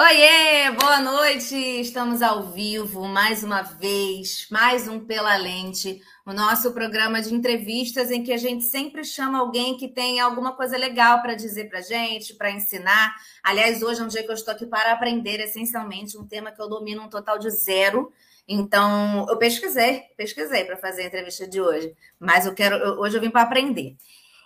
Oiê, boa noite! Estamos ao vivo mais uma vez, mais um Pela Lente, o nosso programa de entrevistas em que a gente sempre chama alguém que tem alguma coisa legal para dizer para gente, para ensinar. Aliás, hoje é um dia que eu estou aqui para aprender, essencialmente, um tema que eu domino um total de zero. Então, eu pesquisei, pesquisei para fazer a entrevista de hoje, mas eu quero, hoje eu vim para aprender.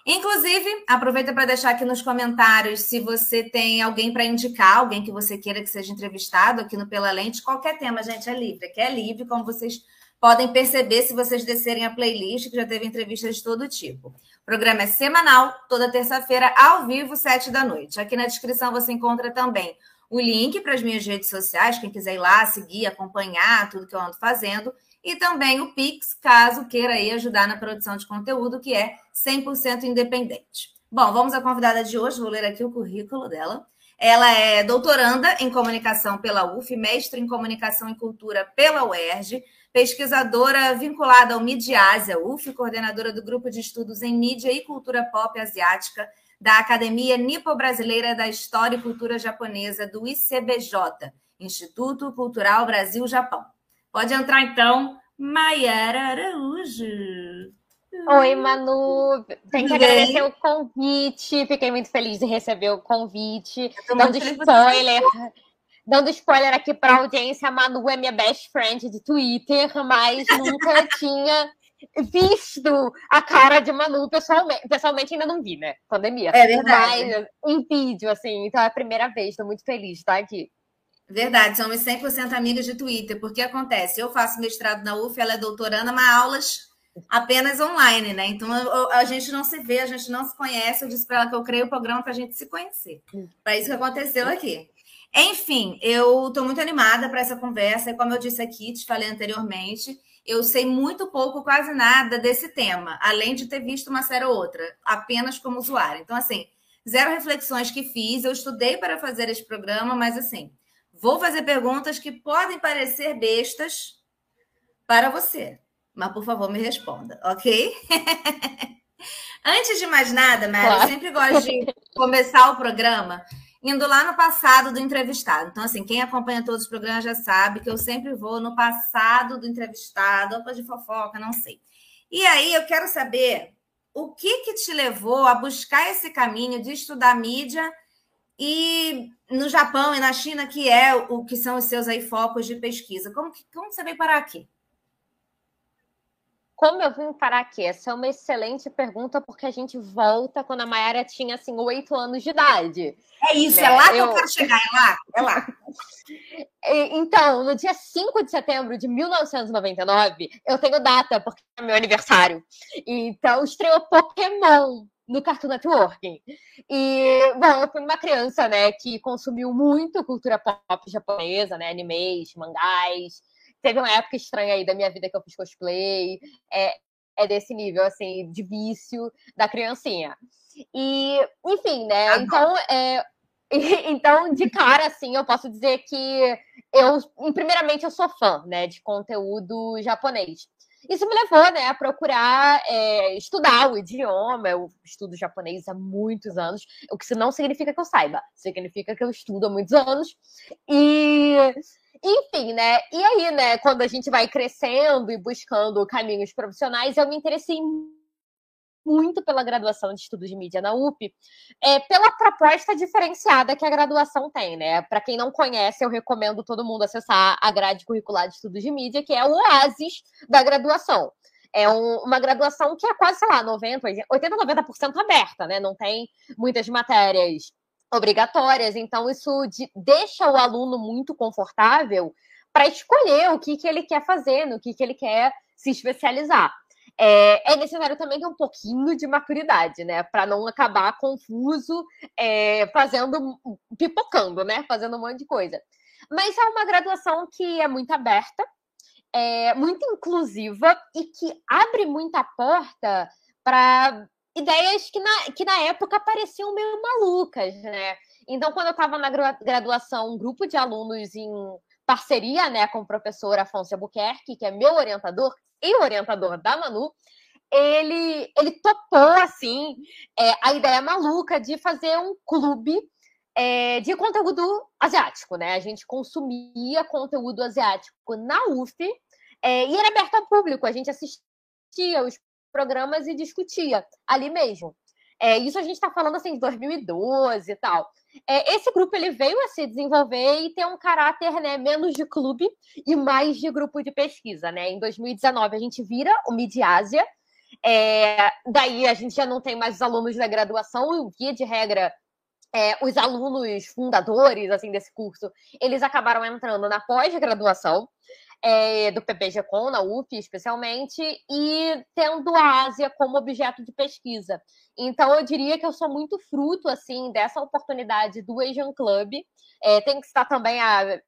Inclusive, aproveita para deixar aqui nos comentários se você tem alguém para indicar, alguém que você queira que seja entrevistado aqui no Pela Lente. Qualquer tema, gente, é livre. Aqui é livre, como vocês podem perceber se vocês descerem a playlist, que já teve entrevistas de todo tipo. O programa é semanal, toda terça-feira, ao vivo, sete da noite. Aqui na descrição você encontra também o link para as minhas redes sociais, quem quiser ir lá, seguir, acompanhar tudo que eu ando fazendo e também o Pix, caso queira aí ajudar na produção de conteúdo, que é 100% independente. Bom, vamos à convidada de hoje, vou ler aqui o currículo dela. Ela é doutoranda em comunicação pela UF, mestre em comunicação e cultura pela UERJ, pesquisadora vinculada ao Midiásia UF, coordenadora do grupo de estudos em mídia e cultura pop asiática da Academia Nipo-Brasileira da História e Cultura Japonesa do ICBJ, Instituto Cultural Brasil-Japão. Pode entrar então, Maiara Araújo. Oi, Manu. Tem que agradecer o convite. Fiquei muito feliz de receber o convite. Dando spoiler. Dando spoiler aqui para a audiência, a Manu é minha best friend de Twitter, mas nunca tinha visto a cara de Manu pessoalmente. Pessoalmente ainda não vi, né? Pandemia. É verdade. Mas em vídeo, assim. Então é a primeira vez. Estou muito feliz de estar aqui. Verdade, somos 100% amigas de Twitter, porque acontece, eu faço mestrado na UF, ela é doutoranda, mas aulas apenas online, né? Então a gente não se vê, a gente não se conhece. Eu disse para ela que eu criei o programa para a gente se conhecer. Para isso que aconteceu aqui. Enfim, eu estou muito animada para essa conversa, e como eu disse aqui, te falei anteriormente, eu sei muito pouco, quase nada desse tema, além de ter visto uma série ou outra, apenas como usuário. Então, assim, zero reflexões que fiz, eu estudei para fazer esse programa, mas assim, Vou fazer perguntas que podem parecer bestas para você, mas por favor me responda, ok? Antes de mais nada, Mary, claro. eu sempre gosto de começar o programa indo lá no passado do entrevistado. Então, assim, quem acompanha todos os programas já sabe que eu sempre vou no passado do entrevistado, opa de fofoca, não sei. E aí eu quero saber o que que te levou a buscar esse caminho de estudar mídia e no Japão e na China, que é o que são os seus aí focos de pesquisa. Como, que, como você veio parar aqui? Como eu vim parar aqui? Essa é uma excelente pergunta, porque a gente volta quando a Mayara tinha, assim, oito anos de idade. É isso, né? é lá que eu... eu quero chegar, é lá, é lá. então, no dia 5 de setembro de 1999, eu tenho data, porque é meu aniversário. Então, estreou Pokémon no Cartoon Network. E, bom, eu fui uma criança, né, que consumiu muito cultura pop japonesa, né, animes, mangás. Teve uma época estranha aí da minha vida que eu fiz cosplay. É, é desse nível, assim, de vício da criancinha. E, enfim, né, ah, então, é, então, de cara, assim, eu posso dizer que eu, primeiramente, eu sou fã, né, de conteúdo japonês. Isso me levou né, a procurar é, estudar o idioma. Eu estudo japonês há muitos anos, o que não significa que eu saiba, significa que eu estudo há muitos anos. E, enfim, né? E aí, né, quando a gente vai crescendo e buscando caminhos profissionais, eu me interessei muito pela graduação de estudos de mídia na UP, é, pela proposta diferenciada que a graduação tem, né? Para quem não conhece, eu recomendo todo mundo acessar a grade curricular de estudos de mídia, que é o oásis da graduação. É um, uma graduação que é quase, sei lá, 90, 80, 90% aberta, né? Não tem muitas matérias obrigatórias, então isso de, deixa o aluno muito confortável para escolher o que, que ele quer fazer, no que, que ele quer se especializar é, é necessário também ter um pouquinho de maturidade, né? Para não acabar confuso, é, fazendo, pipocando, né? Fazendo um monte de coisa. Mas é uma graduação que é muito aberta, é muito inclusiva e que abre muita porta para ideias que na, que na época pareciam meio malucas, né? Então, quando eu estava na graduação, um grupo de alunos em parceria né, com o professor Afonso Albuquerque, que é meu orientador, e orientador da Manu, ele, ele topou, assim, é, a ideia maluca de fazer um clube é, de conteúdo asiático, né? A gente consumia conteúdo asiático na UF é, e era aberto ao público. A gente assistia os programas e discutia ali mesmo. É, isso a gente está falando assim de 2012 e tal. É, esse grupo ele veio a se desenvolver e ter um caráter né, menos de clube e mais de grupo de pesquisa. Né? Em 2019 a gente vira o Midiásia. É, daí a gente já não tem mais os alunos da graduação, e via de regra, é, os alunos fundadores assim desse curso, eles acabaram entrando na pós-graduação é, do PPG-Com, na UF especialmente, e tendo a Ásia como objeto de pesquisa. Então, eu diria que eu sou muito fruto assim dessa oportunidade do Asian Club. É, tem que estar também a,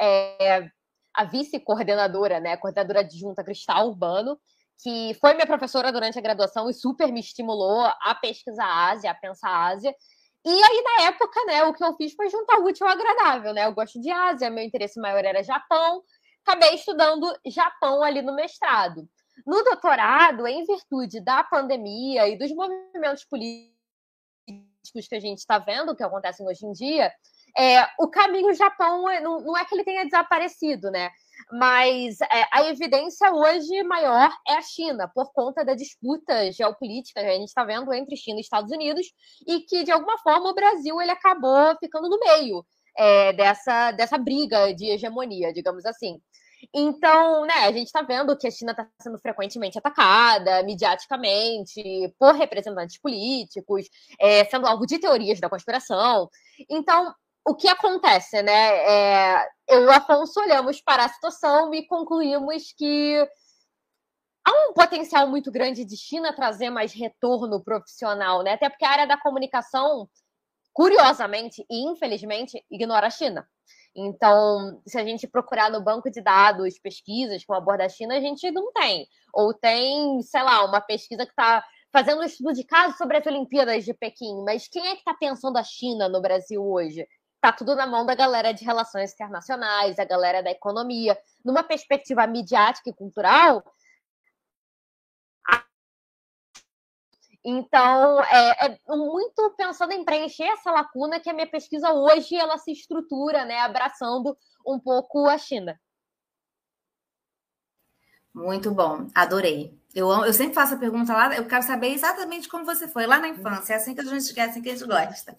é, a vice-coordenadora, né, coordenadora adjunta Cristal Urbano, que foi minha professora durante a graduação e super me estimulou a pesquisar a Ásia, a pensar a Ásia. E aí, na época, né, o que eu fiz foi juntar o útil ao agradável, né? Eu gosto de Ásia, meu interesse maior era Japão. Acabei estudando Japão ali no mestrado. No doutorado, em virtude da pandemia e dos movimentos políticos que a gente está vendo, que acontecem hoje em dia, é, o caminho Japão é, não, é que ele tenha desaparecido, né? Mas é, a evidência hoje maior é a China, por conta da disputa geopolítica que a gente está vendo entre China e Estados Unidos, e que, de alguma forma, o Brasil ele acabou ficando no meio é, dessa, dessa briga de hegemonia, digamos assim. Então, né, a gente está vendo que a China está sendo frequentemente atacada, mediaticamente, por representantes políticos, é, sendo alvo de teorias da conspiração. Então, o que acontece, né? É, eu e o Afonso olhamos para a situação e concluímos que há um potencial muito grande de China trazer mais retorno profissional, né? Até porque a área da comunicação, curiosamente e infelizmente, ignora a China. Então, se a gente procurar no banco de dados pesquisas com a China, a gente não tem. Ou tem, sei lá, uma pesquisa que está fazendo um estudo de caso sobre as Olimpíadas de Pequim. Mas quem é que está pensando a China no Brasil hoje? tá tudo na mão da galera de relações internacionais, a galera da economia. Numa perspectiva midiática e cultural, Então, é, é, muito pensando em preencher essa lacuna que a minha pesquisa hoje ela se estrutura, né, abraçando um pouco a China. Muito bom, adorei. Eu, eu sempre faço a pergunta lá, eu quero saber exatamente como você foi lá na infância. É assim que a gente quer, é assim que a gente gosta.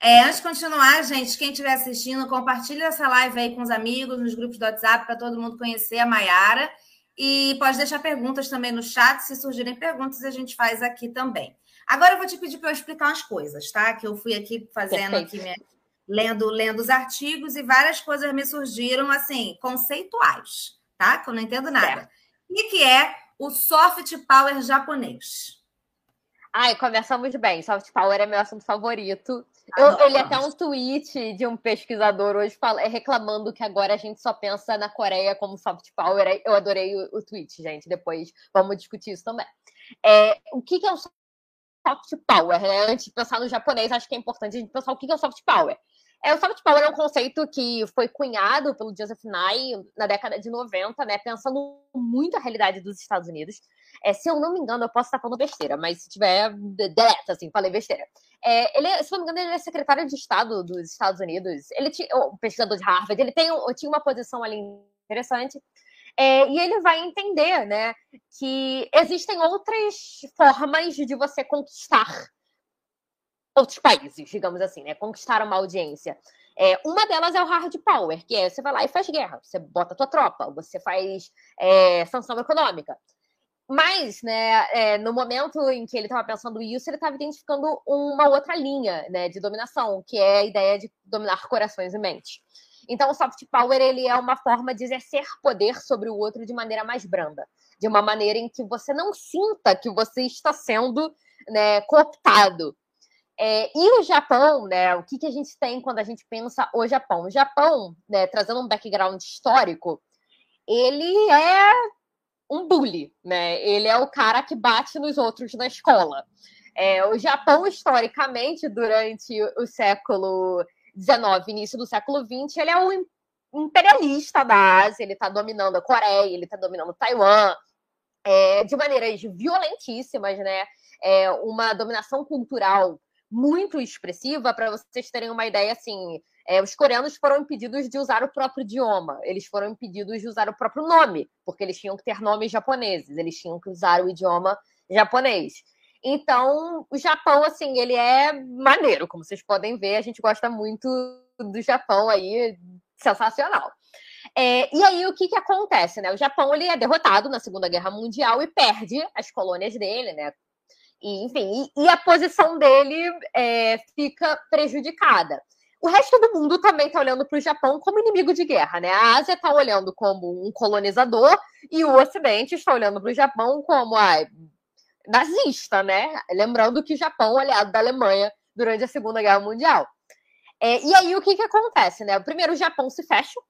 É, antes de continuar, gente, quem estiver assistindo, compartilhe essa live aí com os amigos, nos grupos do WhatsApp, para todo mundo conhecer a Maiara. E pode deixar perguntas também no chat. Se surgirem perguntas, a gente faz aqui também. Agora eu vou te pedir para eu explicar umas coisas, tá? Que eu fui aqui fazendo aqui, minha, lendo, lendo os artigos e várias coisas me surgiram assim, conceituais, tá? Que eu não entendo nada. O que é o soft power japonês? Ai, começamos bem. Soft power é meu assunto favorito. Eu, eu li até um tweet de um pesquisador hoje fala, reclamando que agora a gente só pensa na Coreia como soft power. Eu adorei o, o tweet, gente. Depois vamos discutir isso também. É, o que, que é o soft power? Né? Antes de pensar no japonês, acho que é importante a gente pensar o que, que é o soft power. É, o soft power é um conceito que foi cunhado pelo Joseph Nye na década de 90, né, pensando muito a realidade dos Estados Unidos. É, se eu não me engano, eu posso estar falando besteira, mas se tiver deleta, assim, falei besteira. É, ele, se não me engano, ele é secretário de Estado dos Estados Unidos. Ele tinha, pesquisador de Harvard, ele tem, tinha uma posição ali interessante. É, e ele vai entender, né, que existem outras formas de você conquistar outros países, digamos assim, né? Conquistar uma audiência. É, uma delas é o hard power, que é você vai lá e faz guerra, você bota a tua tropa, você faz é, sanção econômica. Mas, né, é, no momento em que ele estava pensando isso, ele estava identificando uma outra linha né, de dominação, que é a ideia de dominar corações e mentes. Então, o soft power ele é uma forma de exercer poder sobre o outro de maneira mais branda, de uma maneira em que você não sinta que você está sendo né, cooptado, é, e o Japão, né? O que, que a gente tem quando a gente pensa o Japão? O Japão, né, trazendo um background histórico, ele é um bully, né? Ele é o cara que bate nos outros na escola. É, o Japão, historicamente, durante o século XIX, início do século XX, ele é o imperialista da Ásia, ele está dominando a Coreia, ele está dominando Taiwan, é, de maneiras violentíssimas, né? É, uma dominação cultural muito expressiva para vocês terem uma ideia assim. É, os coreanos foram impedidos de usar o próprio idioma, eles foram impedidos de usar o próprio nome, porque eles tinham que ter nomes japoneses, eles tinham que usar o idioma japonês. Então, o Japão, assim, ele é maneiro, como vocês podem ver, a gente gosta muito do Japão aí, sensacional. É, e aí, o que, que acontece, né? O Japão, ele é derrotado na Segunda Guerra Mundial e perde as colônias dele, né? E, enfim, e, e a posição dele é, fica prejudicada. O resto do mundo também está olhando para o Japão como inimigo de guerra, né? A Ásia está olhando como um colonizador e o Ocidente está olhando para o Japão como ai, nazista, né? Lembrando que o Japão é aliado da Alemanha durante a Segunda Guerra Mundial. É, e aí o que, que acontece, né? Primeiro o Japão se fecha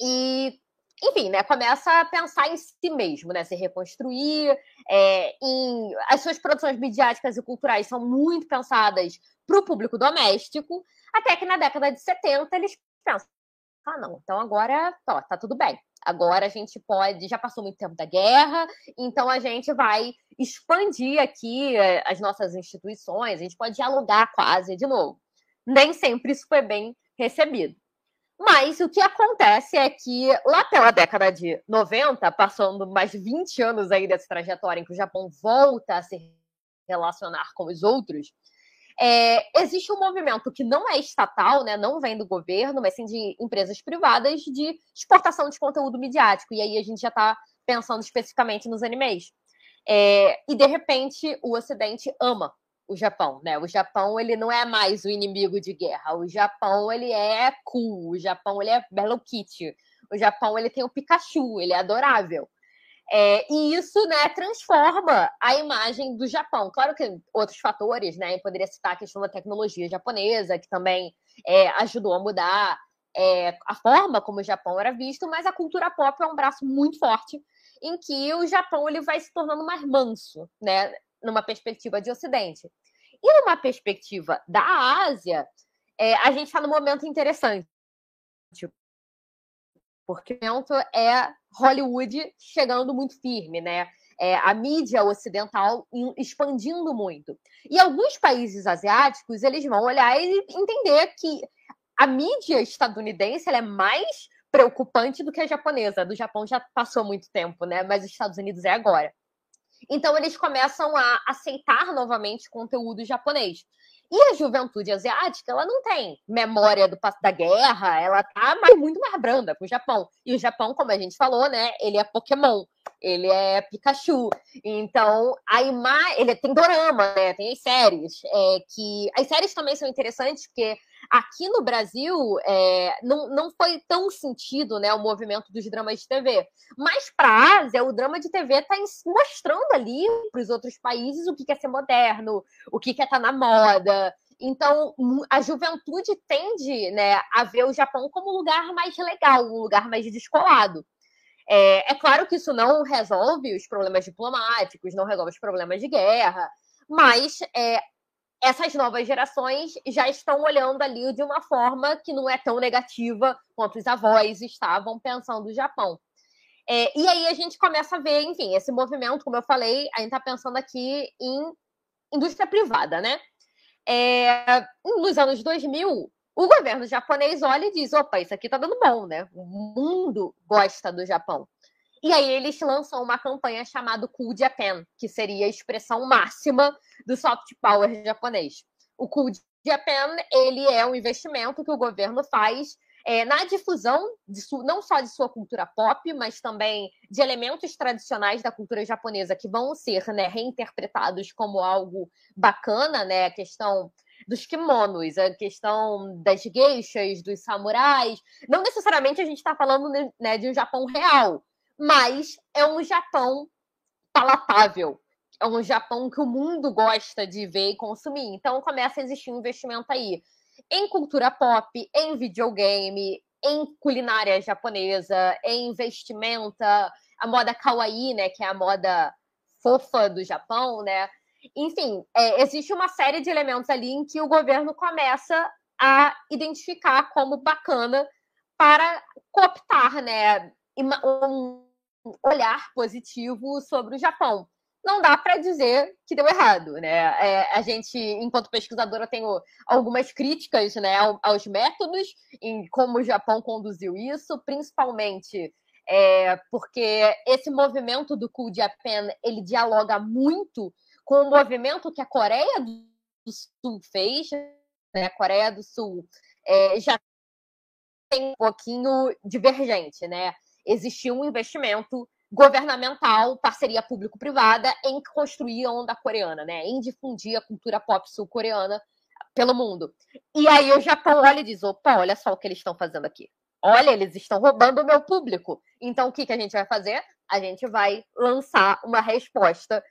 e enfim, né, começa a pensar em si mesmo, né, se reconstruir, é, em, as suas produções midiáticas e culturais são muito pensadas para o público doméstico, até que na década de 70 eles pensam, ah, não, então agora ó, tá tudo bem. Agora a gente pode, já passou muito tempo da guerra, então a gente vai expandir aqui é, as nossas instituições, a gente pode dialogar quase de novo. Nem sempre isso foi bem recebido. Mas o que acontece é que lá pela década de 90, passando mais de 20 anos aí dessa trajetória em que o Japão volta a se relacionar com os outros, é, existe um movimento que não é estatal, né, não vem do governo, mas sim de empresas privadas de exportação de conteúdo midiático. E aí a gente já está pensando especificamente nos animes. É, e de repente o Ocidente ama o Japão, né? O Japão ele não é mais o inimigo de guerra. O Japão ele é cool. O Japão ele é Hello Kitty. O Japão ele tem o Pikachu. Ele é adorável. É, e isso, né, transforma a imagem do Japão. Claro que outros fatores, né? Eu poderia citar a questão da tecnologia japonesa, que também é, ajudou a mudar é, a forma como o Japão era visto, mas a cultura pop é um braço muito forte em que o Japão ele vai se tornando mais manso, né? Numa perspectiva de Ocidente. E numa perspectiva da Ásia, é, a gente está num momento interessante. Porque o momento é Hollywood chegando muito firme, né? É, a mídia ocidental expandindo muito. E alguns países asiáticos, eles vão olhar e entender que a mídia estadunidense é mais preocupante do que a japonesa. Do Japão já passou muito tempo, né? Mas os Estados Unidos é agora. Então eles começam a aceitar novamente conteúdo japonês. E a juventude asiática, ela não tem memória do da guerra, ela tá mais, muito mais branda pro Japão. E o Japão, como a gente falou, né, ele é Pokémon, ele é Pikachu. Então, a imagem, ele tem dorama, né, tem as séries, é, que as séries também são interessantes porque Aqui no Brasil, é, não, não foi tão sentido né, o movimento dos dramas de TV. Mas para a Ásia, o drama de TV está mostrando ali para os outros países o que é ser moderno, o que é estar tá na moda. Então, a juventude tende né, a ver o Japão como um lugar mais legal, um lugar mais descolado. É, é, claro que isso não resolve os problemas diplomáticos, não resolve os problemas de guerra, mas é, essas novas gerações já estão olhando ali de uma forma que não é tão negativa quanto os avós estavam pensando o Japão. É, e aí a gente começa a ver, enfim, esse movimento, como eu falei, a gente está pensando aqui em indústria privada, né? É, nos anos 2000, o governo japonês olha e diz: opa, isso aqui tá dando bom, né? O mundo gosta do Japão. E aí eles lançam uma campanha chamada Cool Japan, que seria a expressão máxima do soft power japonês. O Cool Japan, ele é um investimento que o governo faz é, na difusão de não só de sua cultura pop, mas também de elementos tradicionais da cultura japonesa que vão ser né, reinterpretados como algo bacana, né? A questão dos kimonos, a questão das geishas, dos samurais. Não necessariamente a gente está falando né, de um Japão real, mas é um Japão palatável. É um Japão que o mundo gosta de ver e consumir. Então começa a existir um investimento aí em cultura pop, em videogame, em culinária japonesa, em vestimenta, a moda kawaii, né, que é a moda fofa do Japão, né? Enfim, é, existe uma série de elementos ali em que o governo começa a identificar como bacana para cooptar, né, um olhar positivo sobre o Japão. não dá para dizer que deu errado, né? É, a gente, enquanto pesquisadora, tenho algumas críticas, né, aos métodos em como o Japão conduziu isso, principalmente é, porque esse movimento do Cool Japan ele dialoga muito com o movimento que a Coreia do Sul fez, né? A Coreia do Sul é, já tem um pouquinho divergente, né? Existia um investimento governamental, parceria público-privada, em construir a onda coreana, né? Em difundir a cultura pop sul-coreana pelo mundo. E aí o Japão olha e diz: opa, olha só o que eles estão fazendo aqui. Olha, eles estão roubando o meu público. Então, o que, que a gente vai fazer? A gente vai lançar uma resposta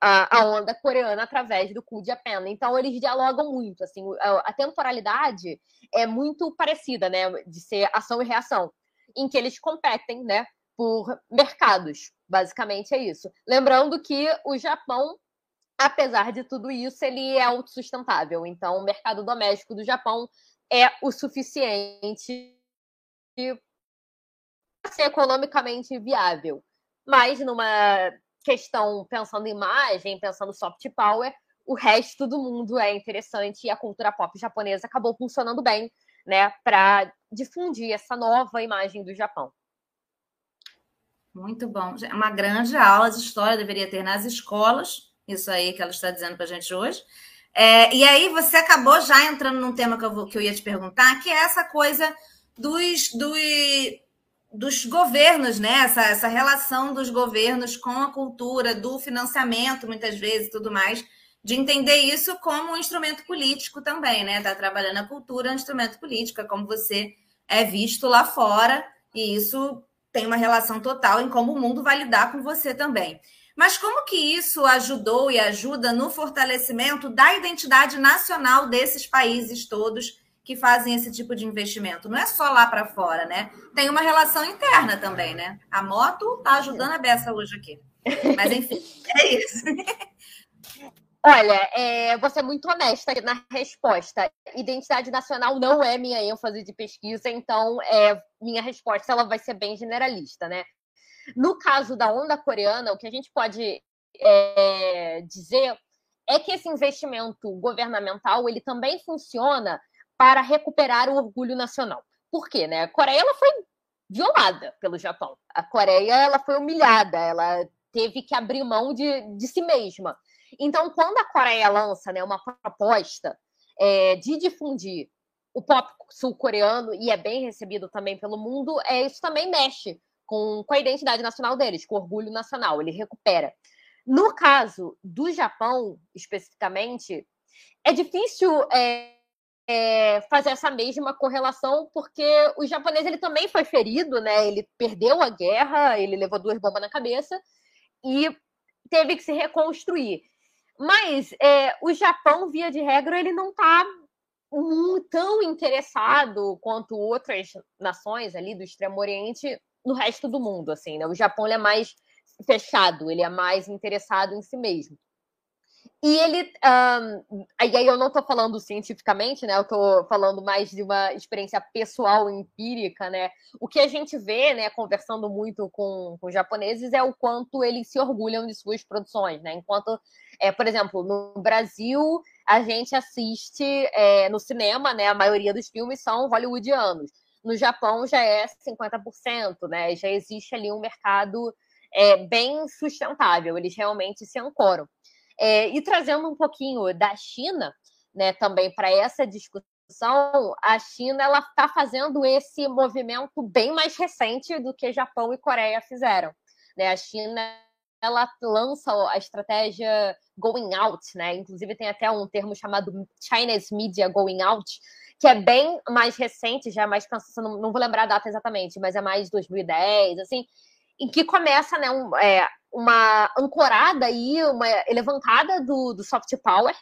à onda coreana através do Cool Japan. Então, eles dialogam muito. Assim, a temporalidade é muito parecida, né? De ser ação e reação, em que eles competem, né? Por mercados. Basicamente é isso. Lembrando que o Japão apesar de tudo isso, ele é autossustentável. Então, o mercado doméstico do Japão é o suficiente ser economicamente viável. Mas numa questão pensando em imagem, pensando soft power, o resto do mundo é interessante e a cultura pop japonesa acabou funcionando bem, né, para difundir essa nova imagem do Japão. Muito bom. Uma grande aula de história deveria ter nas escolas, isso aí que ela está dizendo para a gente hoje. É, e aí você acabou já entrando num tema que eu, vou, que eu ia te perguntar, que é essa coisa dos, dos, dos governos, né? Essa, essa relação dos governos com a cultura, do financiamento, muitas vezes, e tudo mais, de entender isso como um instrumento político também, né? Tá trabalhando a cultura é um instrumento político, é como você é visto lá fora, e isso tem uma relação total em como o mundo vai lidar com você também. Mas como que isso ajudou e ajuda no fortalecimento da identidade nacional desses países todos que fazem esse tipo de investimento. Não é só lá para fora, né? Tem uma relação interna também, né? A moto está ajudando a beça hoje aqui. Mas enfim, é isso. Olha, é, vou ser muito honesta na resposta. Identidade nacional não é minha ênfase de pesquisa, então é, minha resposta ela vai ser bem generalista, né? No caso da onda coreana, o que a gente pode é, dizer é que esse investimento governamental ele também funciona para recuperar o orgulho nacional. Por quê? Né? A Coreia ela foi violada pelo Japão. A Coreia ela foi humilhada, ela teve que abrir mão de, de si mesma. Então, quando a Coreia lança né, uma proposta é, de difundir o pop sul-coreano, e é bem recebido também pelo mundo, é, isso também mexe com, com a identidade nacional deles, com o orgulho nacional, ele recupera. No caso do Japão, especificamente, é difícil é, é, fazer essa mesma correlação, porque o japonês ele também foi ferido, né? Ele perdeu a guerra, ele levou duas bombas na cabeça e teve que se reconstruir. Mas é, o Japão, via de regra, ele não está tão interessado quanto outras nações ali do Extremo Oriente no resto do mundo, assim, né? O Japão é mais fechado, ele é mais interessado em si mesmo. E ele. Um, aí eu não estou falando cientificamente, né? Eu estou falando mais de uma experiência pessoal, empírica, né? O que a gente vê, né, conversando muito com, com japoneses, é o quanto eles se orgulham de suas produções, né? Enquanto, é, por exemplo, no Brasil, a gente assiste é, no cinema, né? A maioria dos filmes são hollywoodianos. No Japão já é 50%, né? Já existe ali um mercado é, bem sustentável, eles realmente se ancoram. É, e trazendo um pouquinho da China, né, também para essa discussão, a China ela está fazendo esse movimento bem mais recente do que Japão e Coreia fizeram. Né? A China ela lança a estratégia going out, né? Inclusive tem até um termo chamado Chinese Media Going Out, que é bem mais recente, já é mais não, não vou lembrar a data exatamente, mas é mais 2010, assim, em que começa, né, um, é, uma ancorada aí, uma levantada do, do soft power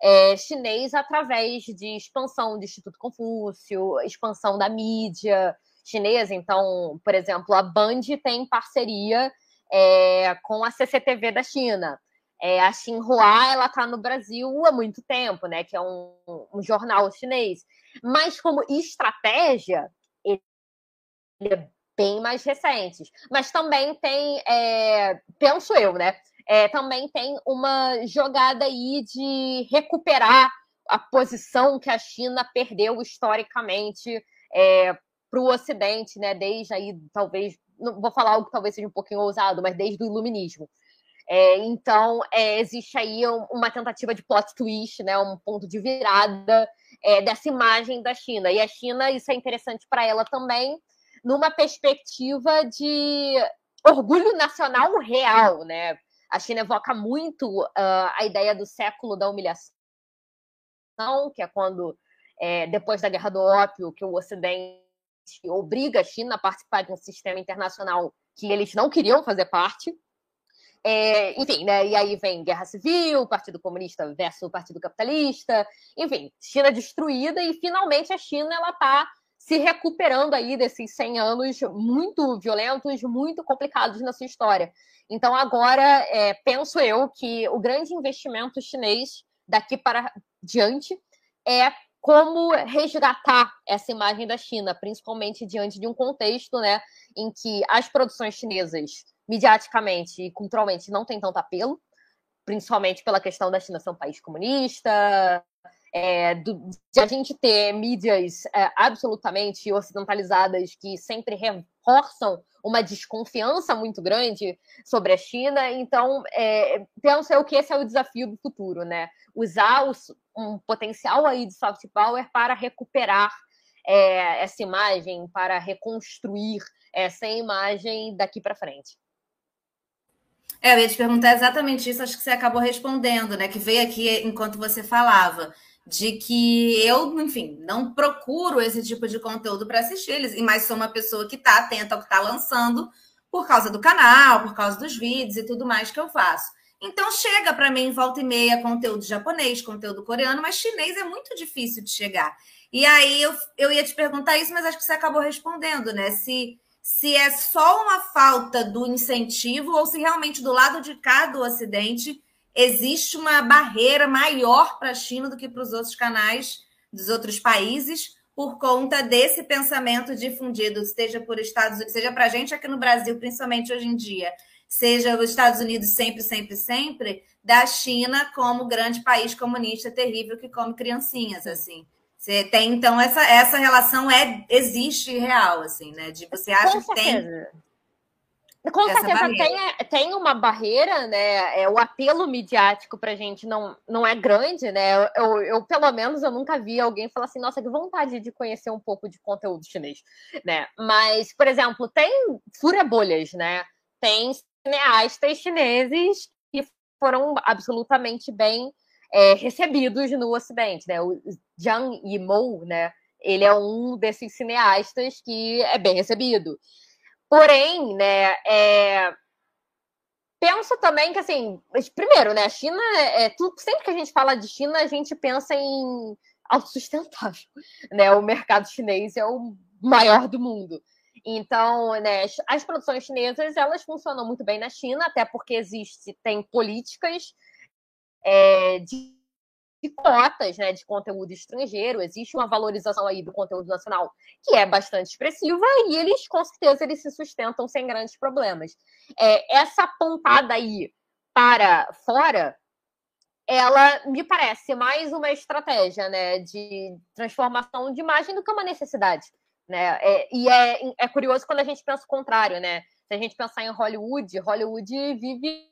é, chinês através de expansão do Instituto Confúcio, expansão da mídia chinesa. Então, por exemplo, a Band tem parceria é, com a CCTV da China. É, a Xinhua ela está no Brasil há muito tempo, né? Que é um, um jornal chinês. Mas como estratégia, ele é bem mais recentes. Mas também tem, é, penso eu, né? é, também tem uma jogada aí de recuperar a posição que a China perdeu historicamente é, para o Ocidente, né? Desde aí, talvez, não vou falar algo que talvez seja um pouquinho ousado, mas desde o Iluminismo. É, então, é, existe aí uma tentativa de plot twist, né, um ponto de virada é, dessa imagem da China. E a China, isso é interessante para ela também, numa perspectiva de orgulho nacional real. Né? A China evoca muito uh, a ideia do século da humilhação, que é quando, é, depois da Guerra do Ópio, que o Ocidente obriga a China a participar de um sistema internacional que eles não queriam fazer parte. É, enfim, né? E aí vem Guerra Civil, Partido Comunista versus Partido Capitalista, enfim, China destruída e finalmente a China ela está se recuperando aí desses 100 anos muito violentos, muito complicados na sua história. Então agora é, penso eu que o grande investimento chinês daqui para diante é como resgatar essa imagem da China, principalmente diante de um contexto, né, em que as produções chinesas mediaticamente e culturalmente não tem tanto apelo, principalmente pela questão da China ser um país comunista, é, do, de a gente ter mídias é, absolutamente ocidentalizadas que sempre reforçam uma desconfiança muito grande sobre a China. Então, é, penso eu que esse é o desafio do futuro, né? Usar os, um potencial aí de soft power para recuperar é, essa imagem, para reconstruir essa imagem daqui para frente. É, eu ia te perguntar exatamente isso, acho que você acabou respondendo, né? Que veio aqui enquanto você falava, de que eu, enfim, não procuro esse tipo de conteúdo para assistir eles, e mais sou uma pessoa que está atenta ao que está lançando por causa do canal, por causa dos vídeos e tudo mais que eu faço. Então chega para mim volta e meia conteúdo japonês, conteúdo coreano, mas chinês é muito difícil de chegar. E aí eu, eu ia te perguntar isso, mas acho que você acabou respondendo, né? Se se é só uma falta do incentivo ou se realmente do lado de cá do Ocidente existe uma barreira maior para a China do que para os outros canais dos outros países por conta desse pensamento difundido, seja por Estados Unidos, seja para a gente aqui no Brasil, principalmente hoje em dia, seja os Estados Unidos sempre, sempre, sempre, da China como grande país comunista terrível que come criancinhas, assim. Você tem, então, essa, essa relação é existe real, assim, né? De você acha que tem. Com certeza tem, tem uma barreira, né? É, o apelo midiático para a gente não, não é grande, né? Eu, eu, pelo menos, eu nunca vi alguém falar assim, nossa, que vontade de conhecer um pouco de conteúdo chinês, né? Mas, por exemplo, tem fura-bolhas, né? Tem cineastas chineses que foram absolutamente bem é, recebidos no Ocidente, né? O Zhang Yimou, né? Ele é um desses cineastas que é bem recebido. Porém, né? É... Penso também que, assim, primeiro, né? A China é tudo. Sempre que a gente fala de China, a gente pensa em autossustentável, né? O mercado chinês é o maior do mundo. Então, né, as produções chinesas elas funcionam muito bem na China, até porque existe tem políticas é, de, de cotas né, de conteúdo estrangeiro, existe uma valorização aí do conteúdo nacional que é bastante expressiva e eles, com certeza, eles se sustentam sem grandes problemas. É, essa pontada aí para fora, ela me parece mais uma estratégia né, de transformação de imagem do que uma necessidade. Né? É, e é, é curioso quando a gente pensa o contrário, né? Se a gente pensar em Hollywood, Hollywood vive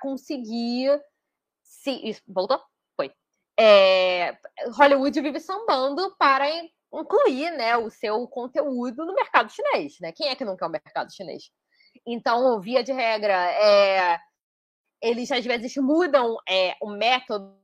conseguir se. Voltou? Foi. É, Hollywood vive sambando para incluir né, o seu conteúdo no mercado chinês. Né? Quem é que não quer o mercado chinês? Então, via de regra, é, eles às vezes mudam é, o método,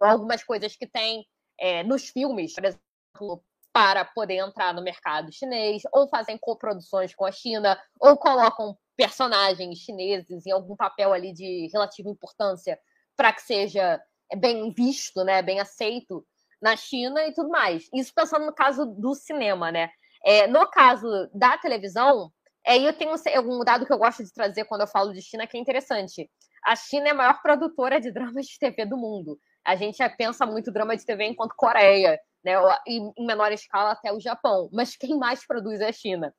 algumas coisas que tem é, nos filmes, por exemplo, para poder entrar no mercado chinês, ou fazem coproduções com a China, ou colocam personagens chineses em algum papel ali de relativa importância para que seja bem visto, né, bem aceito na China e tudo mais. Isso pensando no caso do cinema, né? É, no caso da televisão, é, eu tenho um dado que eu gosto de trazer quando eu falo de China que é interessante. A China é a maior produtora de dramas de TV do mundo. A gente pensa muito drama de TV enquanto Coreia, né? E em menor escala até o Japão. Mas quem mais produz é a China.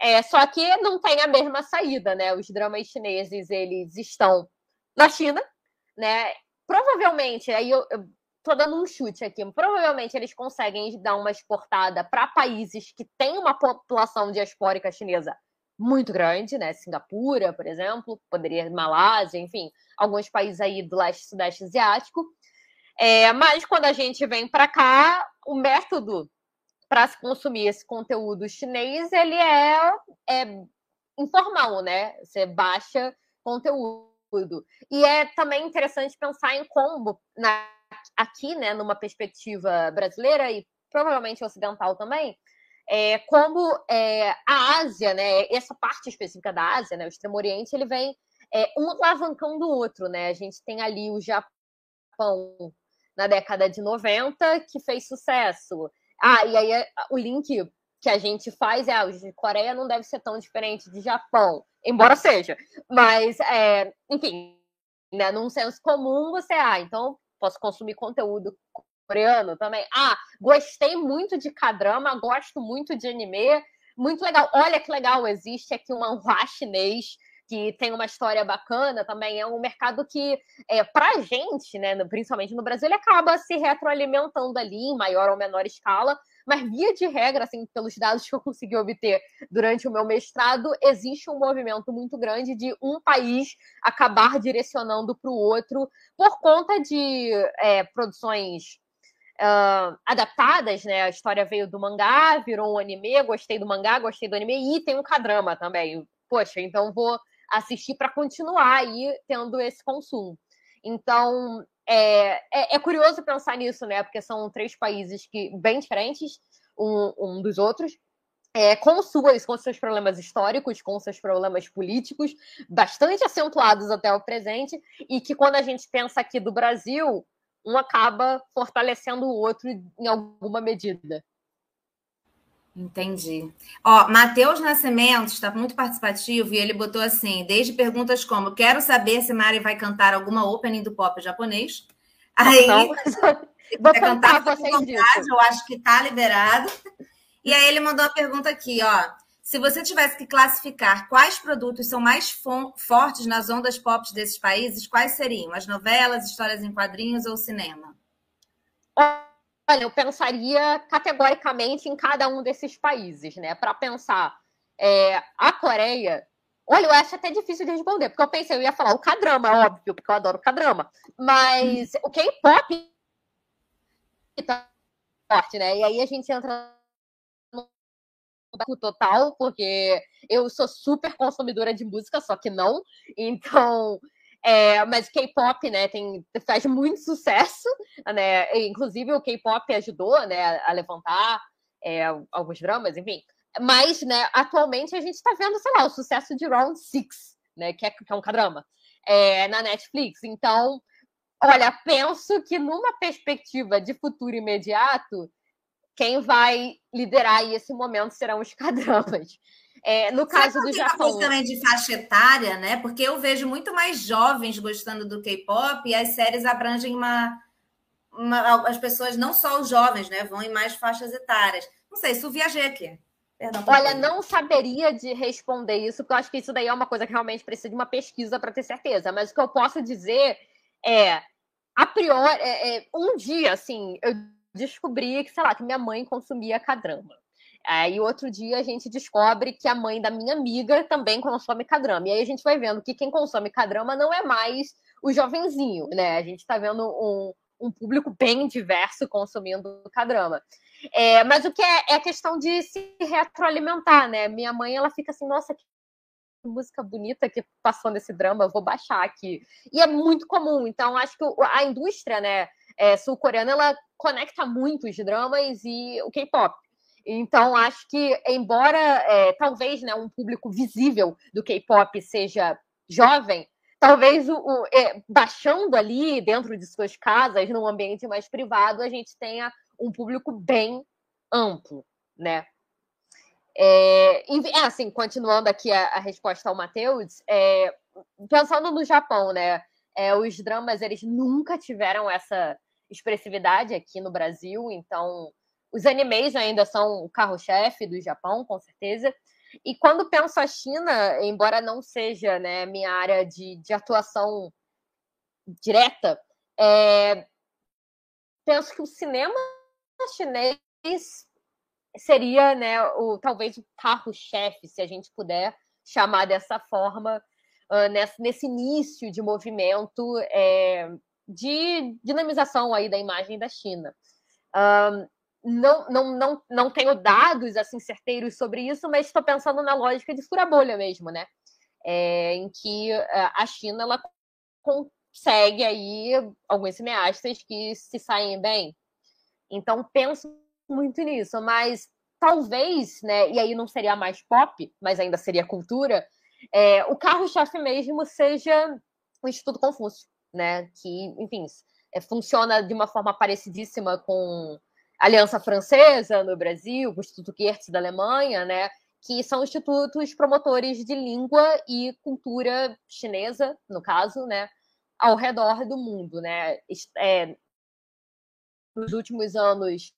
É, só que não tem a mesma saída, né? Os dramas chineses, eles estão na China, né? Provavelmente, aí eu, eu tô dando um chute aqui, provavelmente eles conseguem dar uma exportada para países que têm uma população diaspórica chinesa muito grande, né? Singapura, por exemplo, poderia Malásia, enfim, alguns países aí do leste sudeste asiático. É, mas quando a gente vem para cá, o método para se consumir esse conteúdo chinês, ele é, é informal, né? Você baixa conteúdo. E é também interessante pensar em como, na, aqui, né, numa perspectiva brasileira e provavelmente ocidental também, é, como é, a Ásia, né, essa parte específica da Ásia, né, o Extremo Oriente, ele vem é, um alavancando o outro, né? A gente tem ali o Japão na década de 90 que fez sucesso. Ah, e aí o link que a gente faz é, ah, o Coreia não deve ser tão diferente de Japão, embora seja. Mas, é, enfim, né, num senso comum, você, ah, então posso consumir conteúdo coreano também. Ah, gostei muito de K-drama, gosto muito de anime, muito legal. Olha que legal, existe aqui um manhua chinês que tem uma história bacana também. É um mercado que, é, para a gente, né, principalmente no Brasil, ele acaba se retroalimentando ali em maior ou menor escala. Mas, via de regra, assim, pelos dados que eu consegui obter durante o meu mestrado, existe um movimento muito grande de um país acabar direcionando para o outro por conta de é, produções Uh, adaptadas, né? A história veio do mangá, virou um anime, gostei do mangá, gostei do anime, e tem um K-drama também. Poxa, então vou assistir para continuar aí tendo esse consumo. Então, é, é, é, curioso pensar nisso, né? Porque são três países que bem diferentes um, um dos outros, é, com suas, com seus problemas históricos, com seus problemas políticos, bastante acentuados até o presente, e que quando a gente pensa aqui do Brasil, um acaba fortalecendo o outro em alguma medida. Entendi. Ó, Matheus Nascimento está muito participativo e ele botou assim, desde perguntas como, quero saber se Mari vai cantar alguma opening do pop japonês. Aí, não, vou cantar, vocês vontade, eu acho que está liberado. E aí ele mandou a pergunta aqui, ó. Se você tivesse que classificar quais produtos são mais fortes nas ondas pop desses países, quais seriam? As novelas, histórias em quadrinhos ou cinema? Olha, eu pensaria categoricamente em cada um desses países, né? Para pensar, é, a Coreia. Olha, eu acho até difícil de responder, porque eu pensei, eu ia falar o K-drama, óbvio, porque eu adoro K-drama. Mas o K-pop tá forte, né? E aí a gente entra no total, porque eu sou super consumidora de música, só que não. Então, é, mas K-pop, né, tem, faz muito sucesso, né? Inclusive o K-pop ajudou, né, a levantar é, alguns dramas, enfim. Mas, né, atualmente a gente está vendo, sei lá, o sucesso de Round Six, né, que é, que é um cadrama, é, na Netflix. Então, olha, penso que numa perspectiva de futuro imediato, quem vai liderar esse momento serão os cadramas. É, no caso do Japão. Uma coisa também de faixa etária, né? Porque eu vejo muito mais jovens gostando do K-pop e as séries abrangem uma, uma, As pessoas, não só os jovens, né? Vão em mais faixas etárias. Não sei, isso viajei aqui. Perdão, Olha, não saberia de responder isso, porque eu acho que isso daí é uma coisa que realmente precisa de uma pesquisa para ter certeza. Mas o que eu posso dizer é, a priori, é, é, um dia, assim, eu descobri que, sei lá, que minha mãe consumia cadrama. Aí outro dia a gente descobre que a mãe da minha amiga também consome cadrama. E aí a gente vai vendo que quem consome cadrama não é mais o jovenzinho, né? A gente está vendo um, um público bem diverso consumindo cadrama. É, mas o que é, é a questão de se retroalimentar, né? Minha mãe, ela fica assim, nossa, que música bonita que passou nesse drama, vou baixar aqui. E é muito comum, então acho que a indústria, né, é, sul-coreana, ela conecta muito os dramas e o K-pop. Então, acho que, embora é, talvez né, um público visível do K-pop seja jovem, talvez o, o é, baixando ali dentro de suas casas, num ambiente mais privado, a gente tenha um público bem amplo, né? É, é assim, continuando aqui a, a resposta ao Matheus, é, pensando no Japão, né? É, os dramas eles nunca tiveram essa expressividade aqui no Brasil, então os animes ainda são o carro-chefe do Japão, com certeza. E quando penso a China, embora não seja né, minha área de, de atuação direta, é, penso que o cinema chinês seria né, o, talvez o carro-chefe, se a gente puder chamar dessa forma, uh, nesse, nesse, início de movimento é, de dinamização aí da imagem da China. Um, não, não, não, não tenho dados assim certeiros sobre isso, mas estou pensando na lógica de fura-bolha mesmo, né? É, em que a China ela consegue aí alguns cineastas que se saem bem. Então penso muito nisso, mas talvez, né? E aí não seria mais pop, mas ainda seria cultura. É, o carro-chefe mesmo seja o Instituto Confúcio, né? Que, enfim, é, funciona de uma forma parecidíssima com Aliança Francesa no Brasil, o Instituto Goethe da Alemanha, né? Que são institutos promotores de língua e cultura chinesa, no caso, né? Ao redor do mundo, né? É, nos últimos anos,